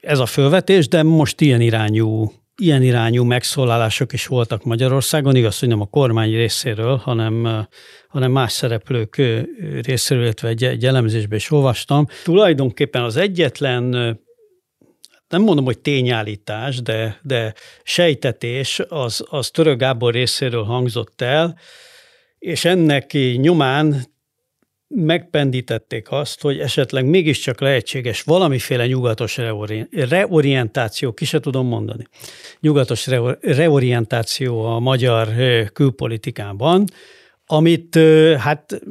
ez a fölvetés, de most ilyen irányú ilyen irányú megszólalások is voltak Magyarországon, igaz, hogy nem a kormány részéről, hanem, hanem más szereplők részéről, illetve egy, egy elemzésben is olvastam. Tulajdonképpen az egyetlen nem mondom, hogy tényállítás, de, de sejtetés az, az Török Gábor részéről hangzott el, és ennek nyomán megpendítették azt, hogy esetleg mégiscsak lehetséges valamiféle nyugatos reorientáció, ki se tudom mondani, nyugatos reorientáció a magyar külpolitikában, amit hát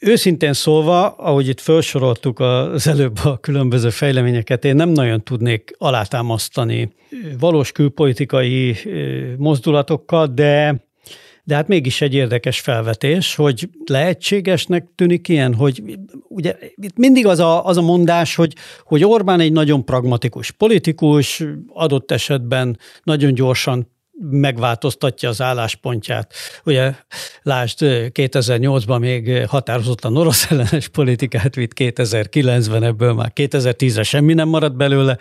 Őszintén szólva, ahogy itt felsoroltuk az előbb a különböző fejleményeket, én nem nagyon tudnék alátámasztani valós külpolitikai mozdulatokkal, de de hát mégis egy érdekes felvetés, hogy lehetségesnek tűnik ilyen, hogy ugye itt mindig az a, az a mondás, hogy, hogy Orbán egy nagyon pragmatikus politikus, adott esetben nagyon gyorsan megváltoztatja az álláspontját. Ugye lásd, 2008-ban még határozottan orosz ellenes politikát vitt, 2009-ben ebből már 2010-re semmi nem maradt belőle,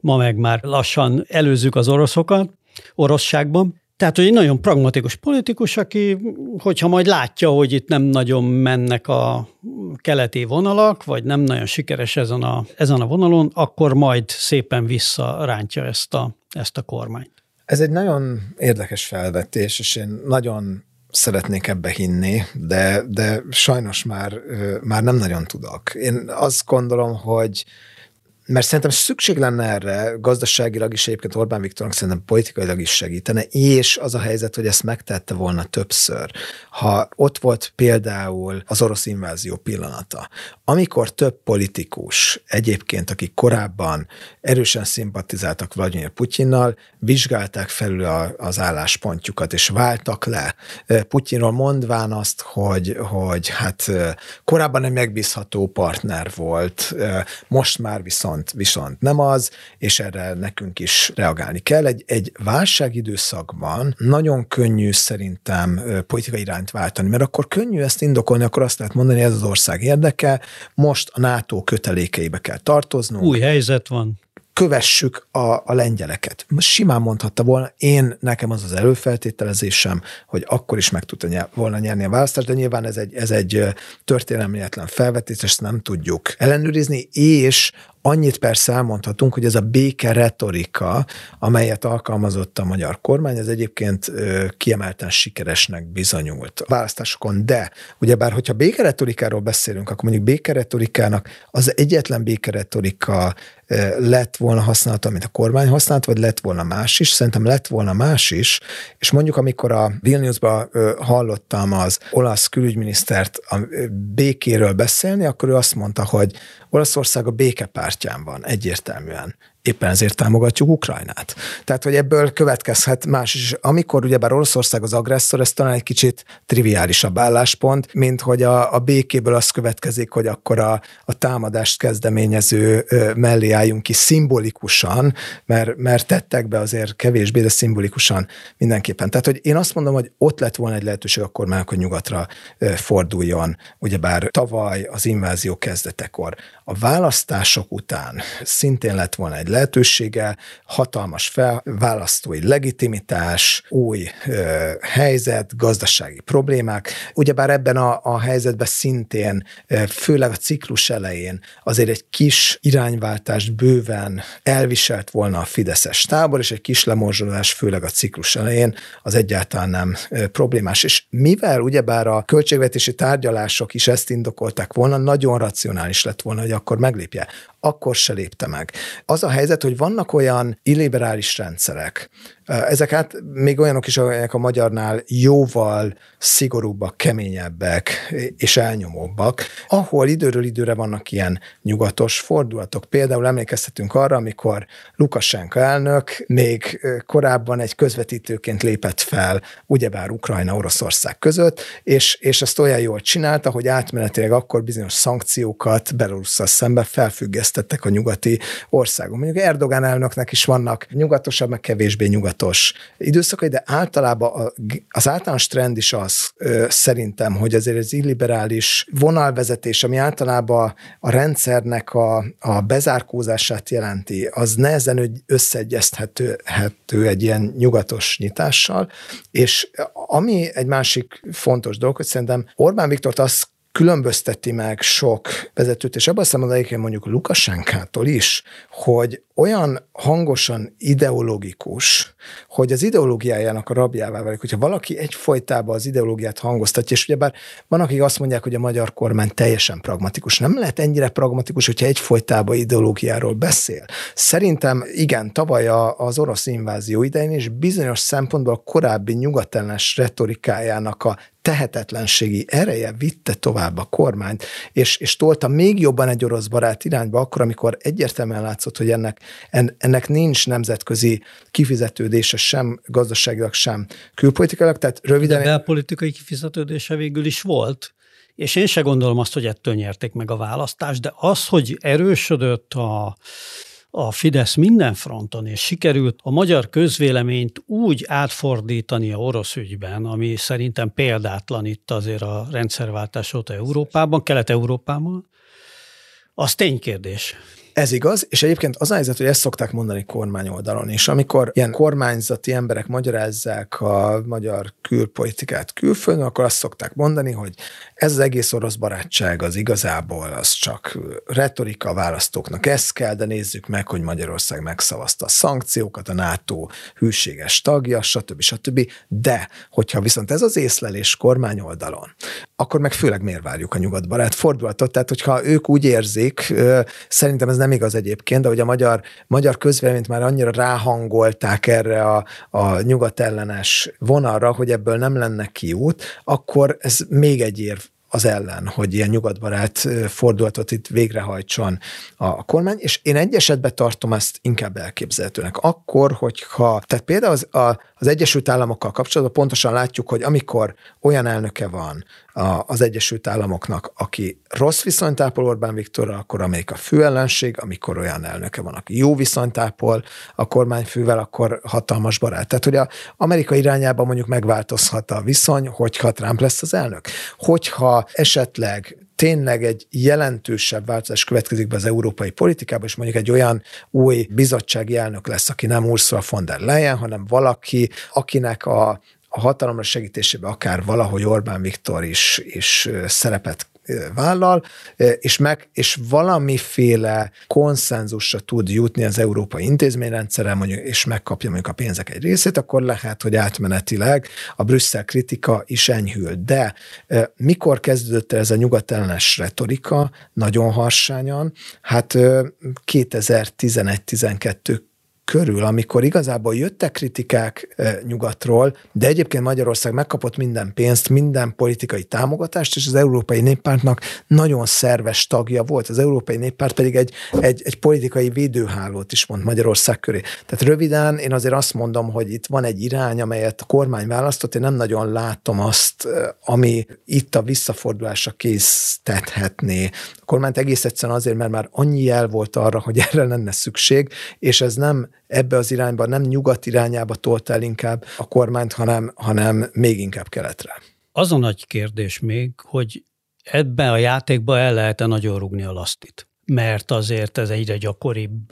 ma meg már lassan előzzük az oroszokat, oroszságban. Tehát, hogy egy nagyon pragmatikus politikus, aki, hogyha majd látja, hogy itt nem nagyon mennek a keleti vonalak, vagy nem nagyon sikeres ezen a, ezen a vonalon, akkor majd szépen visszarántja ezt a, ezt a kormányt. Ez egy nagyon érdekes felvetés, és én nagyon szeretnék ebbe hinni, de, de sajnos már, már nem nagyon tudok. Én azt gondolom, hogy mert szerintem szükség lenne erre, gazdaságilag is egyébként Orbán Viktornak szerintem politikailag is segítene, és az a helyzet, hogy ezt megtette volna többször. Ha ott volt például az orosz invázió pillanata, amikor több politikus egyébként, akik korábban erősen szimpatizáltak Vladimir Putyinnal, vizsgálták felül a, az álláspontjukat, és váltak le. Putyinról mondván azt, hogy, hogy hát korábban egy megbízható partner volt, most már viszont viszont, nem az, és erre nekünk is reagálni kell. Egy, egy válságidőszakban nagyon könnyű szerintem politikai irányt váltani, mert akkor könnyű ezt indokolni, akkor azt lehet mondani, ez az ország érdeke, most a NATO kötelékeibe kell tartoznunk. Új helyzet van kövessük a, a lengyeleket. Most simán mondhatta volna, én, nekem az az előfeltételezésem, hogy akkor is meg tudta volna nyerni a választást, de nyilván ez egy, ez egy történelmietlen felvetés, ezt nem tudjuk ellenőrizni, és Annyit persze elmondhatunk, hogy ez a béke retorika, amelyet alkalmazott a magyar kormány, ez egyébként kiemelten sikeresnek bizonyult a választásokon, de ugyebár, hogyha békeretorikáról beszélünk, akkor mondjuk békeretorikának az egyetlen békeretorika lett volna használata, amit a kormány használt, vagy lett volna más is. Szerintem lett volna más is, és mondjuk amikor a Vilniusban hallottam az olasz külügyminisztert a békéről beszélni, akkor ő azt mondta, hogy Olaszország a békepártyán van, egyértelműen éppen ezért támogatjuk Ukrajnát. Tehát, hogy ebből következhet más is. Amikor ugyebár Oroszország az agresszor, ez talán egy kicsit triviálisabb álláspont, mint hogy a, a békéből az következik, hogy akkor a, a támadást kezdeményező mellé álljunk ki szimbolikusan, mert, mert tettek be azért kevésbé, de szimbolikusan mindenképpen. Tehát, hogy én azt mondom, hogy ott lett volna egy lehetőség a kormánynak, hogy nyugatra forduljon, ugyebár tavaly az invázió kezdetekor. A választások után szintén lett volna egy lehetősége, hatalmas fel, választói legitimitás, új ö, helyzet, gazdasági problémák. Ugyebár ebben a, a helyzetben szintén, főleg a ciklus elején azért egy kis irányváltást bőven elviselt volna a Fideszes tábor, és egy kis lemorzsolás, főleg a ciklus elején, az egyáltalán nem problémás. És mivel ugyebár a költségvetési tárgyalások is ezt indokolták volna, nagyon racionális lett volna, hogy akkor meglépje. Akkor se lépte meg. Az a helyzet, helyzet, hogy vannak olyan illiberális rendszerek, ezek hát még olyanok is, amelyek a magyarnál jóval szigorúbbak, keményebbek és elnyomóbbak, ahol időről időre vannak ilyen nyugatos fordulatok. Például emlékeztetünk arra, amikor Lukasenka elnök még korábban egy közvetítőként lépett fel, ugyebár Ukrajna-Oroszország között, és, és ezt olyan jól csinálta, hogy átmenetileg akkor bizonyos szankciókat Belarusszal szembe felfüggesztettek a nyugati országok. Mondjuk Erdogán elnöknek is vannak nyugatosabb, meg kevésbé nyugat tudatos időszakai, de általában az általános trend is az szerintem, hogy azért az illiberális vonalvezetés, ami általában a rendszernek a, a bezárkózását jelenti, az nehezen összeegyezthető egy ilyen nyugatos nyitással, és ami egy másik fontos dolog, hogy szerintem Orbán Viktort azt különbözteti meg sok vezetőt, és abban a szemben mondjuk Lukasánkától is, hogy olyan hangosan ideológikus, hogy az ideológiájának a rabjává válik, hogyha valaki egyfolytában az ideológiát hangoztatja, és ugyebár van, akik azt mondják, hogy a magyar kormány teljesen pragmatikus. Nem lehet ennyire pragmatikus, hogyha egyfolytában ideológiáról beszél. Szerintem igen, tavaly az orosz invázió idején is bizonyos szempontból a korábbi nyugatellenes retorikájának a tehetetlenségi ereje vitte tovább a kormányt, és, és tolta még jobban egy orosz barát irányba, akkor, amikor egyértelműen látszott, hogy ennek, en, ennek nincs nemzetközi kifizetődése sem gazdaságilag, sem külpolitikailag. Tehát röviden... De belpolitikai kifizetődése végül is volt, és én se gondolom azt, hogy ettől nyerték meg a választást, de az, hogy erősödött a a Fidesz minden fronton, és sikerült a magyar közvéleményt úgy átfordítani a orosz ügyben, ami szerintem példátlan itt azért a rendszerváltás óta Európában, Kelet-Európában, az ténykérdés. Ez igaz, és egyébként az a helyzet, hogy ezt szokták mondani kormány oldalon is. Amikor ilyen kormányzati emberek magyarázzák a magyar külpolitikát külföldön, akkor azt szokták mondani, hogy ez az egész orosz barátság az igazából az csak retorika a választóknak. Ez kell, de nézzük meg, hogy Magyarország megszavazta a szankciókat, a NATO hűséges tagja, stb. stb. De, hogyha viszont ez az észlelés kormány oldalon, akkor meg főleg miért várjuk a nyugatbarát fordulatot? Tehát, hogyha ők úgy érzik, szerintem ez nem igaz egyébként, de hogy a magyar, magyar közvéleményt már annyira ráhangolták erre a, a nyugatellenes vonalra, hogy ebből nem lenne kiút, akkor ez még egy érv az ellen, hogy ilyen nyugatbarát fordulatot itt végrehajtson a kormány, és én egy esetben tartom ezt inkább elképzelhetőnek. Akkor, hogyha, tehát például az, a, az Egyesült Államokkal kapcsolatban pontosan látjuk, hogy amikor olyan elnöke van az Egyesült Államoknak, aki rossz viszonyt ápol Orbán Viktorra, akkor amelyik a főellenség, amikor olyan elnöke van, aki jó viszonyt ápol a kormányfővel, akkor hatalmas barát. Tehát, hogy a Amerika irányában mondjuk megváltozhat a viszony, hogyha Trump lesz az elnök. Hogyha esetleg tényleg egy jelentősebb változás következik be az európai politikába, és mondjuk egy olyan új bizottsági elnök lesz, aki nem Ursula von der Leyen, hanem valaki, akinek a, a hatalomra segítésében akár valahogy Orbán Viktor is, is szerepet vállal, és, meg, és valamiféle konszenzusra tud jutni az európai intézményrendszerrel, mondjuk, és megkapja mondjuk a pénzek egy részét, akkor lehet, hogy átmenetileg a Brüsszel kritika is enyhül. De mikor kezdődött ez a nyugatellenes retorika nagyon harsányan? Hát 2011-12 körül, amikor igazából jöttek kritikák eh, nyugatról, de egyébként Magyarország megkapott minden pénzt, minden politikai támogatást, és az Európai Néppártnak nagyon szerves tagja volt. Az Európai Néppárt pedig egy, egy, egy politikai védőhálót is mond Magyarország köré. Tehát röviden én azért azt mondom, hogy itt van egy irány, amelyet a kormány választott, én nem nagyon látom azt, ami itt a visszafordulásra késztethetné. Kormányt egész egyszerűen azért, mert már annyi jel volt arra, hogy erre lenne szükség, és ez nem ebbe az irányba, nem nyugat irányába tolt el inkább a kormányt, hanem, hanem még inkább keletre. Az a nagy kérdés még, hogy ebben a játékban el lehet-e nagyon rugni a lasztit. Mert azért ez egyre gyakoribb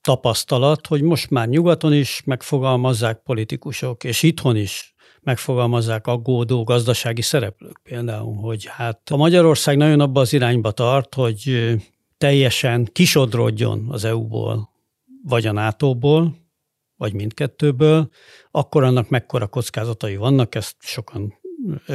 tapasztalat, hogy most már nyugaton is megfogalmazzák politikusok, és itthon is megfogalmazzák aggódó gazdasági szereplők például, hogy hát a Magyarország nagyon abba az irányba tart, hogy teljesen kisodrodjon az EU-ból vagy a NATO-ból, vagy mindkettőből, akkor annak mekkora kockázatai vannak, ezt sokan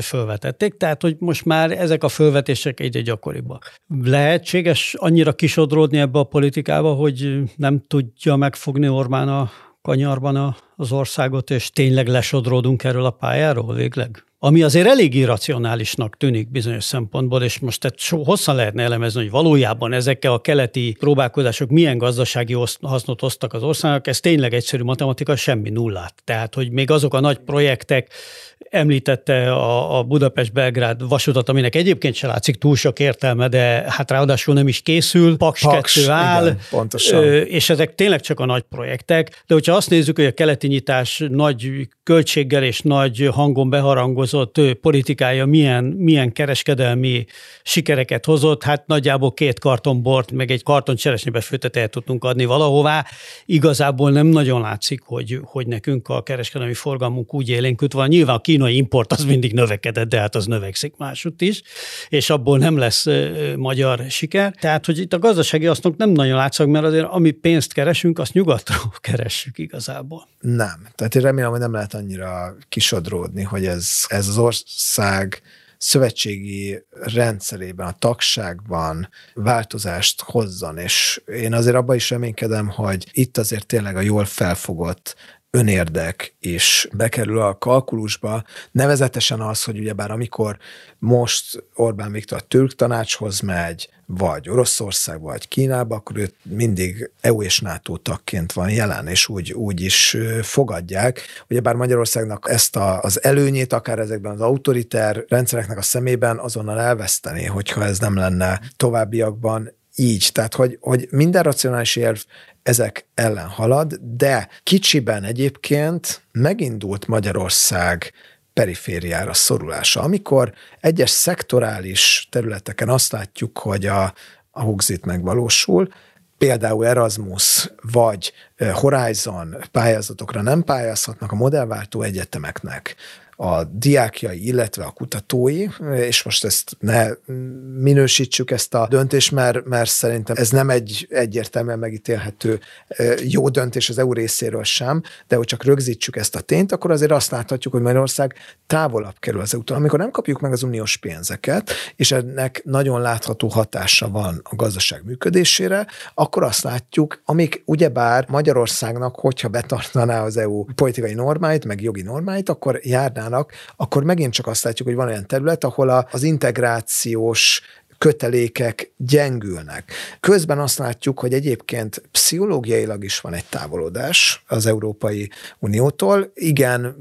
fölvetették, tehát hogy most már ezek a fölvetések egyre gyakoribbak. Lehetséges annyira kisodródni ebbe a politikába, hogy nem tudja megfogni Orbán a kanyarban az országot, és tényleg lesodródunk erről a pályáról végleg? ami azért elég irracionálisnak tűnik bizonyos szempontból, és most tehát so, hosszan lehetne elemezni, hogy valójában ezekkel a keleti próbálkozások milyen gazdasági hasznot hoztak az országnak, ez tényleg egyszerű matematika, semmi nullát. Tehát, hogy még azok a nagy projektek, említette a, a Budapest-Belgrád vasutat, aminek egyébként se látszik túl sok értelme, de hát ráadásul nem is készül, Paks, Paks 2 áll, igen, pontosan. és ezek tényleg csak a nagy projektek, de hogyha azt nézzük, hogy a keleti nyitás nagy költséggel és nagy hangon beharangozott politikája milyen, milyen kereskedelmi sikereket hozott, hát nagyjából két karton bort, meg egy karton cseresnyibe főtet el tudtunk adni valahová. Igazából nem nagyon látszik, hogy, hogy nekünk a kereskedelmi forgalmunk úgy élénkült van. Nyilván a kínai import az mindig növekedett, de hát az növekszik másutt is, és abból nem lesz magyar siker. Tehát, hogy itt a gazdasági hasznok nem nagyon látszik, mert azért ami pénzt keresünk, azt nyugatról keressük igazából. Nem. Tehát én remélem, hogy nem lehet annyira kisodródni, hogy ez, ez az ország szövetségi rendszerében, a tagságban változást hozzon, és én azért abban is reménykedem, hogy itt azért tényleg a jól felfogott önérdek is bekerül a kalkulusba, nevezetesen az, hogy ugyebár amikor most Orbán Viktor a türk tanácshoz megy, vagy Oroszország, vagy Kínába, akkor ő mindig EU és NATO tagként van jelen, és úgy, úgy is fogadják. Ugyebár Magyarországnak ezt a, az előnyét, akár ezekben az autoriter rendszereknek a szemében azonnal elveszteni, hogyha ez nem lenne továbbiakban így. Tehát, hogy, hogy minden racionális érv ezek ellen halad, de kicsiben egyébként megindult Magyarország perifériára szorulása. Amikor egyes szektorális területeken azt látjuk, hogy a, a Hugzit megvalósul, például Erasmus vagy Horizon pályázatokra nem pályázhatnak a modellváltó egyetemeknek, a diákjai, illetve a kutatói, és most ezt ne minősítsük ezt a döntést, mert, mert szerintem ez nem egy egyértelműen megítélhető jó döntés az EU részéről sem, de hogy csak rögzítsük ezt a tényt, akkor azért azt láthatjuk, hogy Magyarország távolabb kerül az EU-tól. Amikor nem kapjuk meg az uniós pénzeket, és ennek nagyon látható hatása van a gazdaság működésére, akkor azt látjuk, amik ugyebár Magyarországnak, hogyha betartaná az EU politikai normáit, meg jogi normáit, akkor járná csinálnak, akkor megint csak azt látjuk, hogy van olyan terület, ahol az integrációs kötelékek gyengülnek. Közben azt látjuk, hogy egyébként pszichológiailag is van egy távolodás az Európai Uniótól. Igen,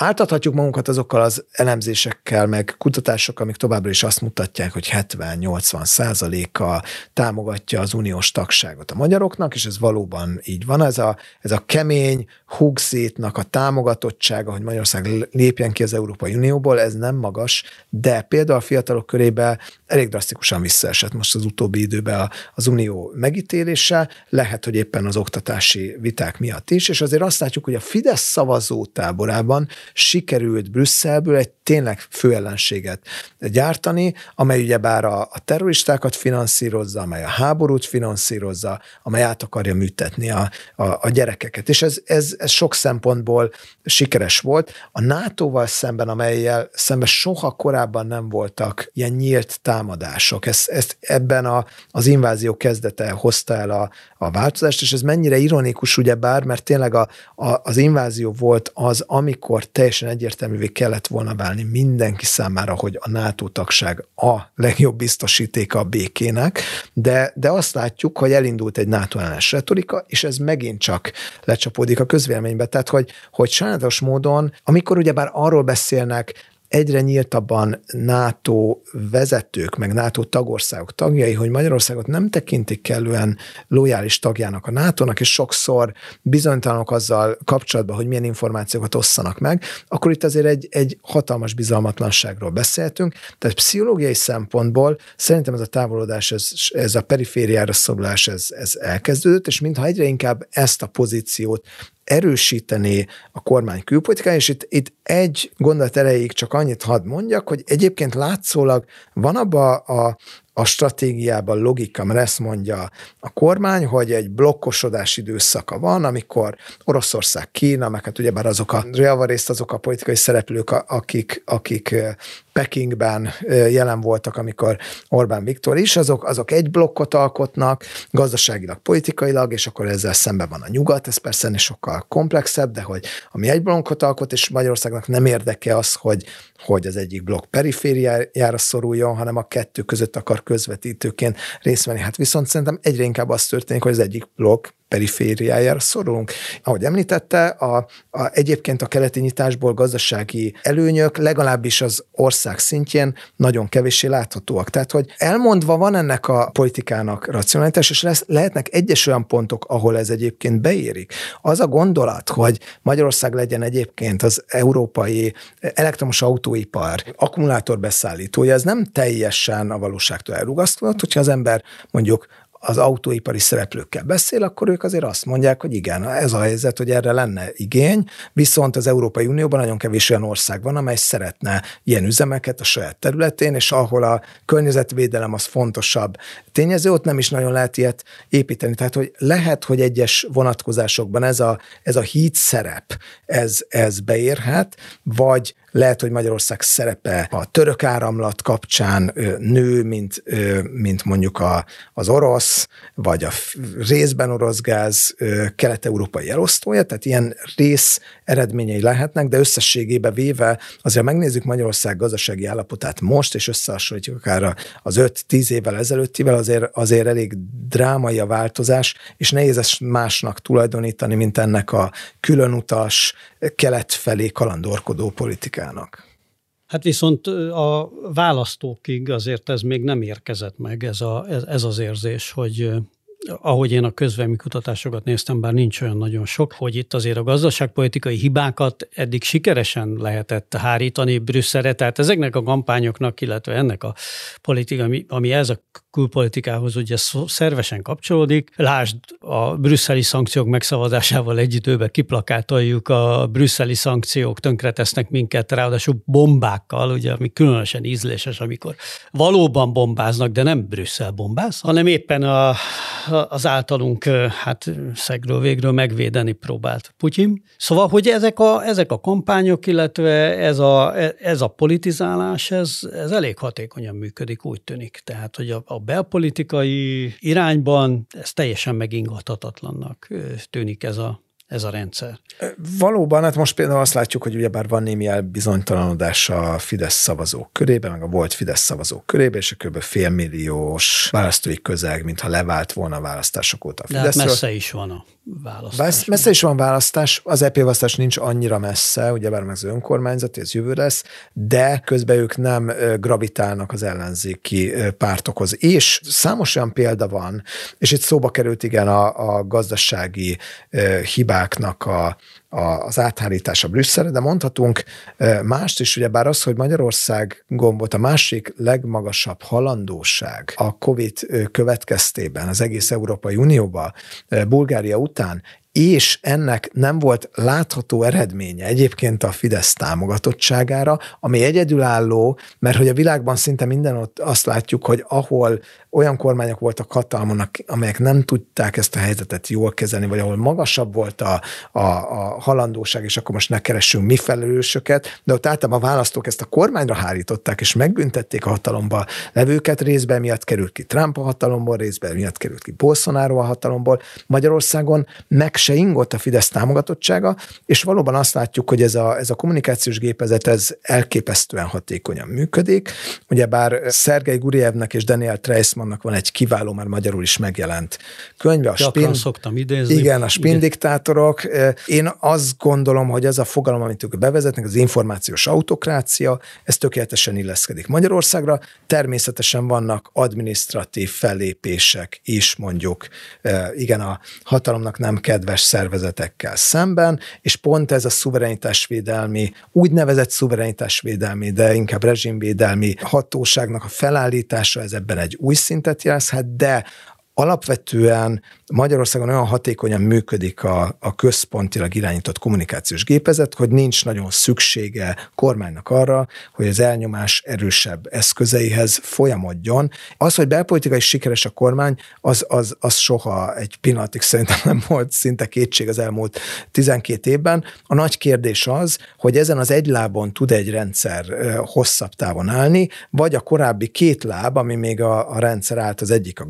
Áltathatjuk magunkat azokkal az elemzésekkel, meg kutatásokkal, amik továbbra is azt mutatják, hogy 70-80 százaléka támogatja az uniós tagságot a magyaroknak, és ez valóban így van. Ez a, ez a kemény hugszétnak a támogatottsága, hogy Magyarország lépjen ki az Európai Unióból, ez nem magas, de például a fiatalok körében elég drasztikusan visszaesett most az utóbbi időben az unió megítélése, lehet, hogy éppen az oktatási viták miatt is, és azért azt látjuk, hogy a Fidesz szavazó táborában sikerült Brüsszelből egy tényleg főellenséget gyártani, amely ugyebár a, a terroristákat finanszírozza, amely a háborút finanszírozza, amely át akarja műtetni a, a, a gyerekeket. És ez, ez, ez sok szempontból sikeres volt. A NATO-val szemben, amelyel szemben soha korábban nem voltak ilyen nyílt támadások. Ez, ezt ebben a, az invázió kezdete hozta el a, a változást, és ez mennyire ironikus, ugyebár, mert tényleg a, a, az invázió volt az, amikor teljesen egyértelművé kellett volna válni mindenki számára, hogy a NATO tagság a legjobb biztosítéka a békének, de, de azt látjuk, hogy elindult egy NATO ellenes retorika, és ez megint csak lecsapódik a közvéleménybe. Tehát, hogy, hogy sajnálatos módon, amikor ugyebár arról beszélnek, egyre nyíltabban NATO vezetők, meg NATO tagországok tagjai, hogy Magyarországot nem tekintik kellően lojális tagjának a NATO-nak, és sokszor bizonytalanok azzal kapcsolatban, hogy milyen információkat osszanak meg, akkor itt azért egy, egy hatalmas bizalmatlanságról beszéltünk. Tehát pszichológiai szempontból szerintem ez a távolodás, ez, ez a perifériára szorulás, ez, ez elkezdődött, és mintha egyre inkább ezt a pozíciót erősíteni a kormány külpolitikája, és itt, itt egy gondolat erejéig csak annyit hadd mondjak, hogy egyébként látszólag van abba a, a stratégiában logika, mert ezt mondja a kormány, hogy egy blokkosodás időszaka van, amikor Oroszország, Kína, meg hát ugyebár azok a javarészt azok a politikai szereplők, akik, akik Pekingben jelen voltak, amikor Orbán Viktor is, azok, azok egy blokkot alkotnak, gazdaságilag, politikailag, és akkor ezzel szemben van a nyugat, ez persze ennél sokkal komplexebb, de hogy ami egy blokkot alkot, és Magyarországnak nem érdeke az, hogy, hogy az egyik blokk perifériájára szoruljon, hanem a kettő között akar közvetítőként részt venni. Hát viszont szerintem egyre inkább az történik, hogy az egyik blokk perifériájára szorulunk. Ahogy említette, a, a, egyébként a keleti nyitásból gazdasági előnyök legalábbis az ország szintjén nagyon kevéssé láthatóak. Tehát, hogy elmondva van ennek a politikának racionalitás, és lesz, lehetnek egyes olyan pontok, ahol ez egyébként beérik. Az a gondolat, hogy Magyarország legyen egyébként az európai elektromos autóipar akkumulátorbeszállítója, ez nem teljesen a valóságtól elrugaszkodott, hogyha az ember mondjuk az autóipari szereplőkkel beszél, akkor ők azért azt mondják, hogy igen, ez a helyzet, hogy erre lenne igény, viszont az Európai Unióban nagyon kevés olyan ország van, amely szeretne ilyen üzemeket a saját területén, és ahol a környezetvédelem az fontosabb tényező, ott nem is nagyon lehet ilyet építeni. Tehát, hogy lehet, hogy egyes vonatkozásokban ez a, ez a híd szerep, ez, ez beérhet, vagy lehet, hogy Magyarország szerepe a török áramlat kapcsán nő, mint, mint mondjuk a, az orosz, vagy a részben orosz gáz kelet-európai elosztója, tehát ilyen rész eredményei lehetnek, de összességében véve azért megnézzük Magyarország gazdasági állapotát most, és összehasonlítjuk akár az 5-10 évvel ezelőttivel, azért, azért elég drámai a változás, és nehéz ezt másnak tulajdonítani, mint ennek a különutas, kelet felé kalandorkodó politikának. Hát viszont a választókig azért ez még nem érkezett meg, ez, a, ez az érzés, hogy ahogy én a közvelmi kutatásokat néztem, bár nincs olyan nagyon sok, hogy itt azért a gazdaságpolitikai hibákat eddig sikeresen lehetett hárítani Brüsszelre, tehát ezeknek a kampányoknak, illetve ennek a politika, ami, ami ez a külpolitikához ugye szervesen kapcsolódik. Lásd, a brüsszeli szankciók megszavazásával egy időben kiplakátoljuk a brüsszeli szankciók tönkretesznek minket, ráadásul bombákkal, ugye, ami különösen ízléses, amikor valóban bombáznak, de nem Brüsszel bombáz, hanem éppen a, az általunk hát szegről végről megvédeni próbált Putyin. Szóval, hogy ezek a, ezek a kampányok, illetve ez a, ez a politizálás, ez, ez elég hatékonyan működik, úgy tűnik. Tehát, hogy a, a belpolitikai irányban ez teljesen megingathatatlannak tűnik ez a, ez a rendszer. Valóban, hát most például azt látjuk, hogy ugyebár van némi elbizonytalanodás a Fidesz szavazók körében, meg a volt Fidesz szavazók körében, és a kb. félmilliós választói közeg, mintha levált volna a választások óta a Fideszről. De hát messze is van a választás. Messze is van választás, az EP választás nincs annyira messze, ugyebár meg az önkormányzat, ez jövő lesz, de közben ők nem gravitálnak az ellenzéki pártokhoz. És számos olyan példa van, és itt szóba került igen a, a gazdasági hibáknak a, az áthárítása Brüsszelre, de mondhatunk mást is, ugyebár az, hogy Magyarország gombot a másik legmagasabb halandóság a COVID következtében az egész Európai Unióba, Bulgária után, és ennek nem volt látható eredménye egyébként a Fidesz támogatottságára, ami egyedülálló, mert hogy a világban szinte minden ott azt látjuk, hogy ahol olyan kormányok voltak hatalmon, amelyek nem tudták ezt a helyzetet jól kezelni, vagy ahol magasabb volt a, a, a halandóság, és akkor most ne keressünk mi felelősöket, de ott általában a választók ezt a kormányra hárították, és megbüntették a hatalomba levőket, részben miatt került ki Trump a hatalomból, részben miatt került ki Bolsonaro a hatalomból. Magyarországon meg se ingott a Fidesz támogatottsága, és valóban azt látjuk, hogy ez a, ez a kommunikációs gépezet ez elképesztően hatékonyan működik. Ugyebár Szergei Gurievnek és Daniel Treismannak van egy kiváló, már magyarul is megjelent könyve. A spin, szoktam idézni. Igen, a spin diktátorok. Én azt gondolom, hogy ez a fogalom, amit ők bevezetnek, az információs autokrácia, ez tökéletesen illeszkedik Magyarországra. Természetesen vannak administratív fellépések is, mondjuk, igen, a hatalomnak nem kedves szervezetekkel szemben, és pont ez a szuverenitásvédelmi, úgynevezett szuverenitásvédelmi, de inkább rezsimvédelmi hatóságnak a felállítása, ez ebben egy új szintet jelezhet, de alapvetően Magyarországon olyan hatékonyan működik a, a központilag irányított kommunikációs gépezet, hogy nincs nagyon szüksége kormánynak arra, hogy az elnyomás erősebb eszközeihez folyamodjon. Az, hogy belpolitikai sikeres a kormány, az, az, az soha egy pillanatig szerintem nem volt szinte kétség az elmúlt 12 évben. A nagy kérdés az, hogy ezen az egy lábon tud egy rendszer hosszabb távon állni, vagy a korábbi két láb, ami még a, a rendszer állt, az egyik a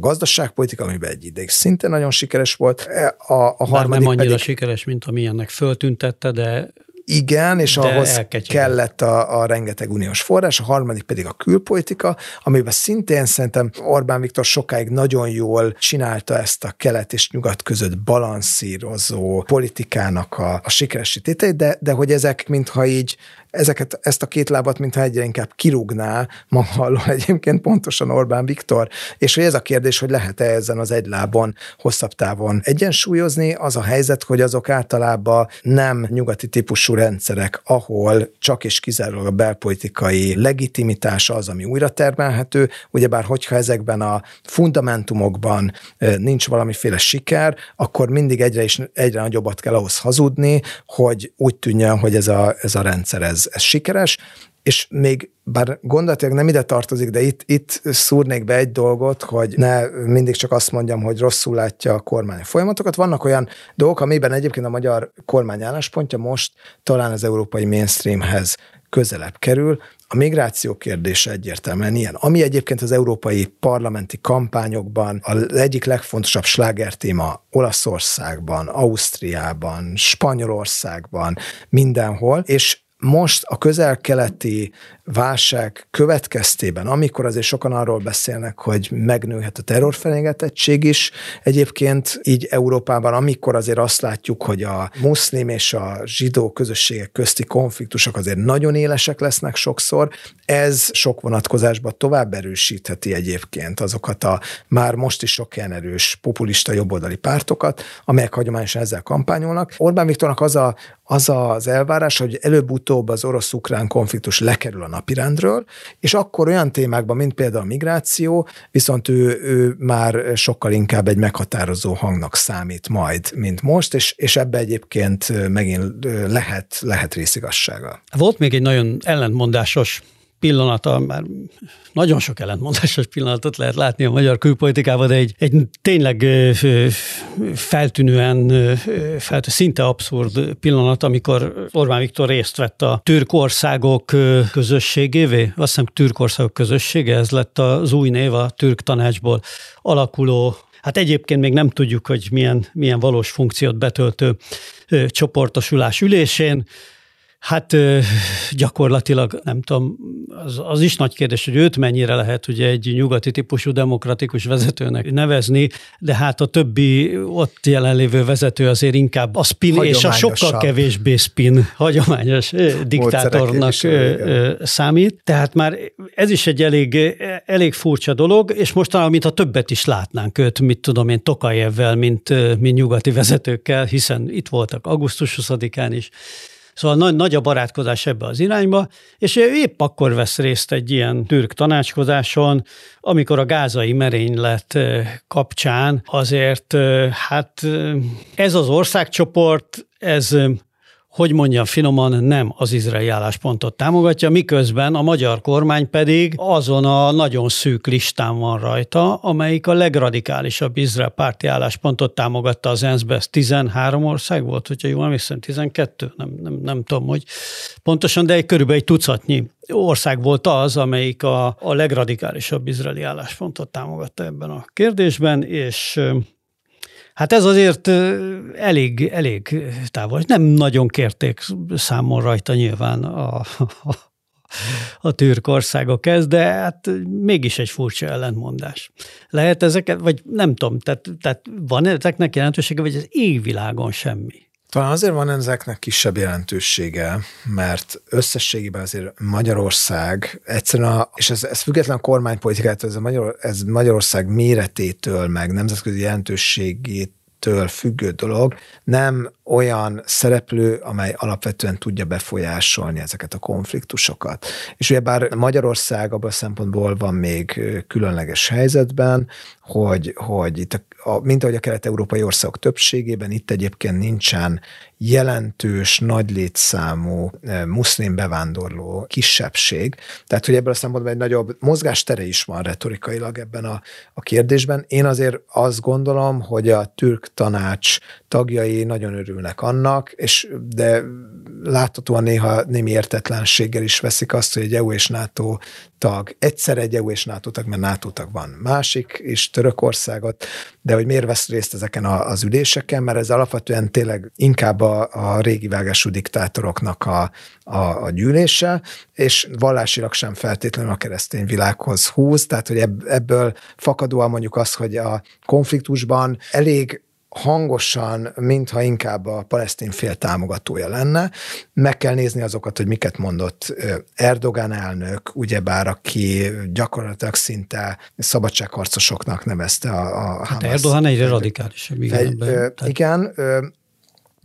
gazdaságpolitika, amiben egy ideig szinte nagyon sikeres volt. E, a, a harmadik nem annyira pedig, sikeres, mint amilyennek föltüntette, de igen, és De ahhoz kellett a, a rengeteg uniós forrás, a harmadik pedig a külpolitika, amiben szintén szerintem Orbán Viktor sokáig nagyon jól csinálta ezt a kelet és nyugat között balanszírozó politikának a, a sikeresítét, de, de hogy ezek mintha így ezeket, ezt a két lábat, mintha egyre inkább kirúgná maga alól egyébként pontosan Orbán Viktor, és hogy ez a kérdés, hogy lehet-e ezen az egy lábon hosszabb távon egyensúlyozni, az a helyzet, hogy azok általában nem nyugati típusú rendszerek, ahol csak és kizárólag a belpolitikai legitimitása az, ami újra termelhető, ugyebár hogyha ezekben a fundamentumokban nincs valamiféle siker, akkor mindig egyre is egyre nagyobbat kell ahhoz hazudni, hogy úgy tűnjön, hogy ez a, ez a rendszer ez ez, sikeres, és még bár gondolatilag nem ide tartozik, de itt, itt szúrnék be egy dolgot, hogy ne mindig csak azt mondjam, hogy rosszul látja a kormány folyamatokat. Vannak olyan dolgok, amiben egyébként a magyar kormány álláspontja most talán az európai mainstreamhez közelebb kerül. A migráció kérdése egyértelműen ilyen. Ami egyébként az európai parlamenti kampányokban az egyik legfontosabb slágertéma Olaszországban, Ausztriában, Spanyolországban, mindenhol, és most a közel-keleti válság következtében, amikor azért sokan arról beszélnek, hogy megnőhet a terrorfenyegetettség is, egyébként így Európában, amikor azért azt látjuk, hogy a muszlim és a zsidó közösségek közti konfliktusok azért nagyon élesek lesznek sokszor, ez sok vonatkozásban tovább erősítheti egyébként azokat a már most is sok ilyen erős populista jobboldali pártokat, amelyek hagyományosan ezzel kampányolnak. Orbán Viktornak az a, az az elvárás, hogy előbb-utóbb az orosz-ukrán konfliktus lekerül a napirendről, és akkor olyan témákban, mint például a migráció, viszont ő, ő már sokkal inkább egy meghatározó hangnak számít majd, mint most, és, és ebbe egyébként megint lehet, lehet részigassága. Volt még egy nagyon ellentmondásos pillanata, már nagyon sok ellentmondásos pillanatot lehet látni a magyar külpolitikában, de egy, egy tényleg feltűnően, feltűnő, szinte abszurd pillanat, amikor Orbán Viktor részt vett a türk országok közösségévé, azt hiszem türk országok közössége, ez lett az új név a türk tanácsból alakuló Hát egyébként még nem tudjuk, hogy milyen, milyen valós funkciót betöltő csoportosulás ülésén. Hát gyakorlatilag nem tudom, az, az is nagy kérdés, hogy őt mennyire lehet ugye egy nyugati típusú demokratikus vezetőnek nevezni, de hát a többi ott jelenlévő vezető azért inkább a spin és a sokkal kevésbé spin hagyományos diktátornak számít. Tehát már ez is egy elég, elég furcsa dolog, és mostanában, mintha többet is látnánk őt, mit tudom én, Tokajevvel, mint, mint nyugati vezetőkkel, hiszen itt voltak augusztus 20-án is, Szóval nagy, nagy a barátkozás ebbe az irányba, és ő épp akkor vesz részt egy ilyen türk tanácskozáson, amikor a gázai merénylet kapcsán azért hát ez az országcsoport, ez hogy mondjam finoman, nem az izraeli álláspontot támogatja, miközben a magyar kormány pedig azon a nagyon szűk listán van rajta, amelyik a legradikálisabb izrael párti álláspontot támogatta az ENSZ-be. Ez 13 ország volt, hogyha jól emlékszem, 12, nem, nem, nem tudom, hogy pontosan, de egy körülbelül egy tucatnyi ország volt az, amelyik a, a legradikálisabb izraeli álláspontot támogatta ebben a kérdésben, és Hát ez azért elég, elég távol. Nem nagyon kérték számon rajta nyilván a, a, a türk országok ez, de hát mégis egy furcsa ellentmondás. Lehet ezeket, vagy nem tudom, tehát, tehát van ezeknek jelentősége, vagy az égvilágon semmi? Talán azért van ezeknek kisebb jelentősége, mert összességében azért Magyarország egyszerűen, a, és ez, ez független a kormánypolitikát, ez, a Magyar, ez Magyarország méretétől, meg nemzetközi jelentőségét től függő dolog, nem olyan szereplő, amely alapvetően tudja befolyásolni ezeket a konfliktusokat. És ugye bár Magyarország abban a szempontból van még különleges helyzetben, hogy, hogy itt a, mint ahogy a kelet-európai országok többségében, itt egyébként nincsen jelentős, nagy létszámú muszlim bevándorló kisebbség. Tehát, hogy ebből a szempontból egy nagyobb mozgástere is van retorikailag ebben a, a kérdésben. Én azért azt gondolom, hogy a türk tanács tagjai nagyon örülnek annak, és de láthatóan néha némi értetlenséggel is veszik azt, hogy egy EU és NATO tag, egyszer egy EU és NATO tag, mert NATO tag van. Másik, és Törökországot, de hogy miért vesz részt ezeken az üléseken, mert ez alapvetően tényleg inkább a, a régi vágású diktátoroknak a, a, a gyűlése, és vallásilag sem feltétlenül a keresztény világhoz húz, tehát hogy ebből fakadóan mondjuk az, hogy a konfliktusban elég hangosan, mintha inkább a palesztin fél támogatója lenne. Meg kell nézni azokat, hogy miket mondott Erdogan elnök, ugyebár aki gyakorlatilag szinte szabadságharcosoknak nevezte a, a hát Erdogan egyre radikálisabb. Igen, egy, ö, igen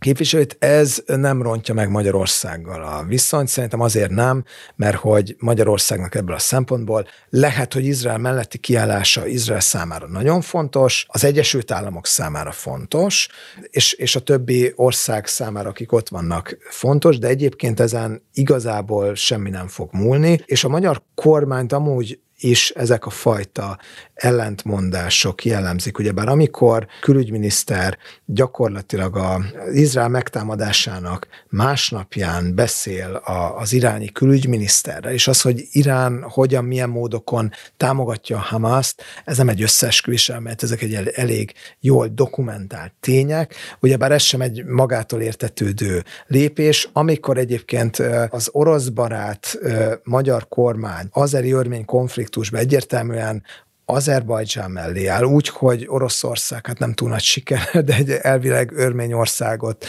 képviselőt, ez nem rontja meg Magyarországgal a viszonyt. Szerintem azért nem, mert hogy Magyarországnak ebből a szempontból lehet, hogy Izrael melletti kiállása Izrael számára nagyon fontos, az Egyesült Államok számára fontos, és, és a többi ország számára, akik ott vannak, fontos, de egyébként ezen igazából semmi nem fog múlni, és a magyar kormányt amúgy is ezek a fajta ellentmondások jellemzik. Ugyebár amikor külügyminiszter gyakorlatilag az Izrael megtámadásának másnapján beszél a, az iráni külügyminiszterre, és az, hogy Irán hogyan, milyen módokon támogatja a Hamaszt, ez nem egy összeesküvés, mert ezek egy elég jól dokumentált tények. Ugyebár ez sem egy magától értetődő lépés, amikor egyébként az orosz barát magyar kormány azeri örmény konfliktusban egyértelműen Azerbajdzsán mellé áll, úgy, hogy Oroszország, hát nem túl nagy siker, de egy elvileg Örményországot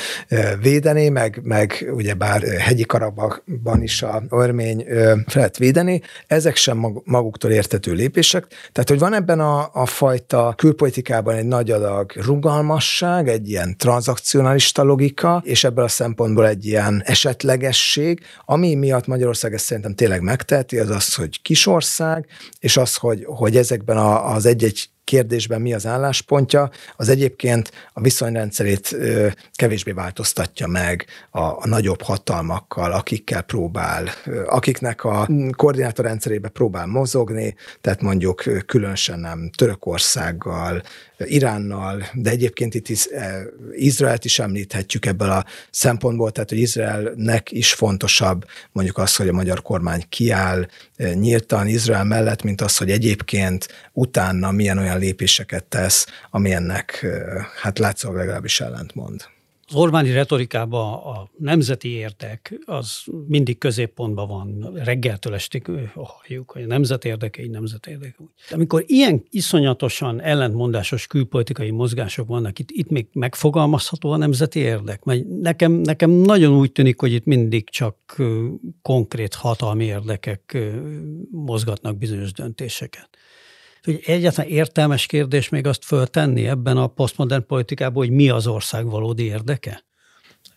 védeni, meg, meg ugyebár hegyi Karabakban is a örmény felett védeni, ezek sem maguktól értető lépések. Tehát, hogy van ebben a, a fajta külpolitikában egy nagy adag rugalmasság, egy ilyen tranzakcionalista logika, és ebből a szempontból egy ilyen esetlegesség, ami miatt Magyarország ezt szerintem tényleg megteheti, az az, hogy kisország, és az, hogy, hogy ezek ezekben az egy-egy kérdésben mi az álláspontja, az egyébként a viszonyrendszerét kevésbé változtatja meg a, a nagyobb hatalmakkal, akikkel próbál, akiknek a koordinátorrendszerébe próbál mozogni, tehát mondjuk különösen nem Törökországgal, Iránnal, de egyébként itt is, Izraelt is említhetjük ebből a szempontból, tehát hogy Izraelnek is fontosabb mondjuk az, hogy a magyar kormány kiáll nyíltan Izrael mellett, mint az, hogy egyébként utána milyen olyan lépéseket tesz, ami ennek hát látszólag legalábbis ellentmond. Az Orbáni retorikában a nemzeti érdek az mindig középpontban van, reggeltől estig halljuk, hogy a nemzet érdeke, így nemzet érdeke. De amikor ilyen iszonyatosan ellentmondásos külpolitikai mozgások vannak, itt, itt még megfogalmazható a nemzeti érdek? Mert nekem, nekem nagyon úgy tűnik, hogy itt mindig csak konkrét hatalmi érdekek mozgatnak bizonyos döntéseket hogy egyáltalán értelmes kérdés még azt föltenni ebben a posztmodern politikában, hogy mi az ország valódi érdeke?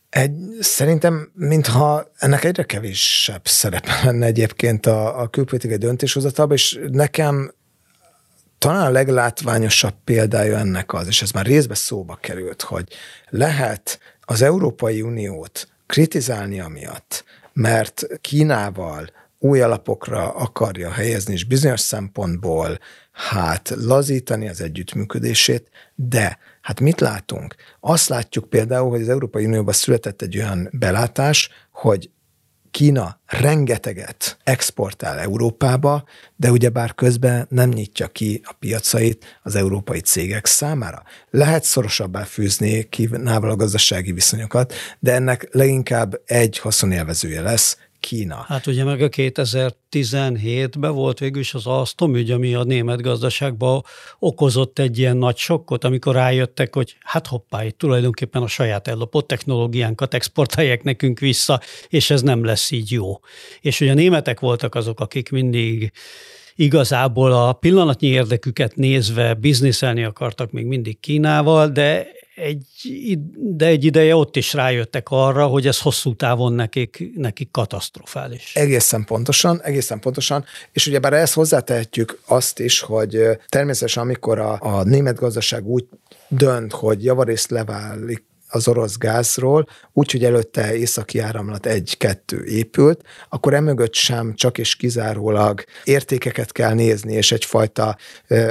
Egy, szerintem, mintha ennek egyre kevésebb szerepe lenne egyébként a, a külpolitikai döntéshozatalban, és nekem talán a leglátványosabb példája ennek az, és ez már részben szóba került, hogy lehet az Európai Uniót kritizálni amiatt, mert Kínával új alapokra akarja helyezni, és bizonyos szempontból hát lazítani az együttműködését, de hát mit látunk? Azt látjuk például, hogy az Európai Unióban született egy olyan belátás, hogy Kína rengeteget exportál Európába, de ugyebár közben nem nyitja ki a piacait az európai cégek számára. Lehet szorosabbá fűzni Kínával a gazdasági viszonyokat, de ennek leginkább egy haszonélvezője lesz, Kína. Hát ugye meg a 2017-ben volt végül is az Alstom ügy, ami a német gazdaságban okozott egy ilyen nagy sokkot, amikor rájöttek, hogy hát hoppá, itt tulajdonképpen a saját ellopott technológiánkat exportálják nekünk vissza, és ez nem lesz így jó. És ugye a németek voltak azok, akik mindig igazából a pillanatnyi érdeküket nézve bizniszelni akartak még mindig Kínával, de egy, de egy ideje ott is rájöttek arra, hogy ez hosszú távon nekik, nekik katasztrofális. Egészen pontosan, egészen pontosan, és ugyebár ezt hozzátehetjük azt is, hogy természetesen amikor a, a német gazdaság úgy dönt, hogy javarészt leválik az orosz gázról, úgyhogy előtte északi áramlat egy-kettő épült, akkor emögött sem csak és kizárólag értékeket kell nézni, és egyfajta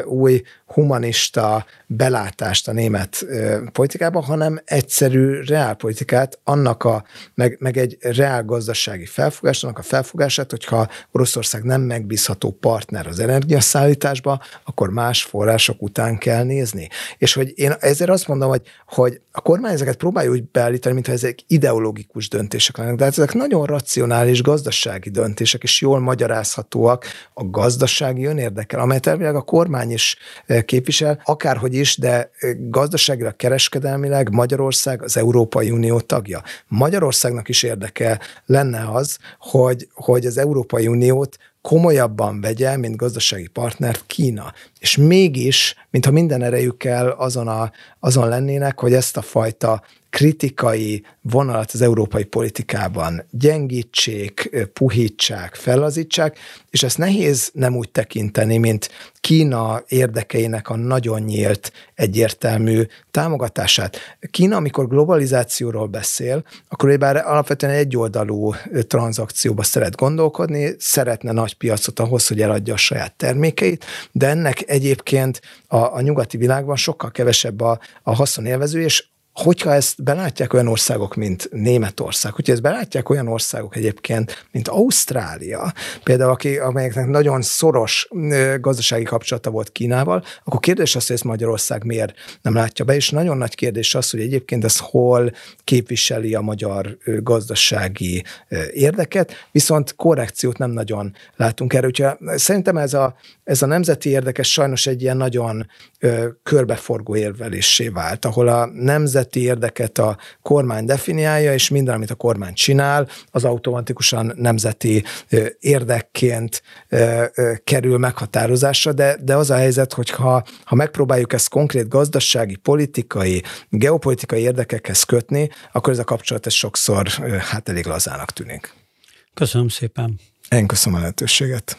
új humanista belátást a német politikában, hanem egyszerű reálpolitikát, annak a, meg, meg egy reál gazdasági felfogást, annak a felfogását, hogyha Oroszország nem megbízható partner az energiaszállításba, akkor más források után kell nézni. És hogy én ezért azt mondom, hogy, hogy a kormány ezeket próbálja úgy beállítani, mintha ezek ideológikus döntések lennek, de hát ezek nagyon racionális gazdasági döntések, és jól magyarázhatóak a gazdasági önérdekel, amelyet elvileg a kormány is képvisel, akárhogy is, de gazdaságilag, kereskedelmileg Magyarország az Európai Unió tagja. Magyarországnak is érdeke lenne az, hogy, hogy az Európai Uniót komolyabban vegye, mint gazdasági partnert Kína. És mégis, mintha minden erejükkel azon, a, azon lennének, hogy ezt a fajta kritikai vonalat az európai politikában gyengítsék, puhítsák, fellazítsák, és ezt nehéz nem úgy tekinteni, mint Kína érdekeinek a nagyon nyílt, egyértelmű támogatását. Kína, amikor globalizációról beszél, akkor bár alapvetően egyoldalú tranzakcióba szeret gondolkodni, szeretne nagy piacot ahhoz, hogy eladja a saját termékeit, de ennek egyébként a, a nyugati világban sokkal kevesebb a, a haszonélvező, és hogyha ezt belátják olyan országok, mint Németország, hogyha ezt belátják olyan országok egyébként, mint Ausztrália, például, aki, amelyeknek nagyon szoros gazdasági kapcsolata volt Kínával, akkor kérdés az, hogy ezt Magyarország miért nem látja be, és nagyon nagy kérdés az, hogy egyébként ez hol képviseli a magyar gazdasági érdeket, viszont korrekciót nem nagyon látunk erre. Úgyhogy szerintem ez a, ez a nemzeti érdekes sajnos egy ilyen nagyon körbeforgó érvelésé vált, ahol a nemzet nemzeti érdeket a kormány definiálja, és minden, amit a kormány csinál, az automatikusan nemzeti érdekként kerül meghatározásra, de, de az a helyzet, hogy ha, ha megpróbáljuk ezt konkrét gazdasági, politikai, geopolitikai érdekekhez kötni, akkor ez a kapcsolat ez sokszor hát elég lazának tűnik. Köszönöm szépen. Én köszönöm a lehetőséget.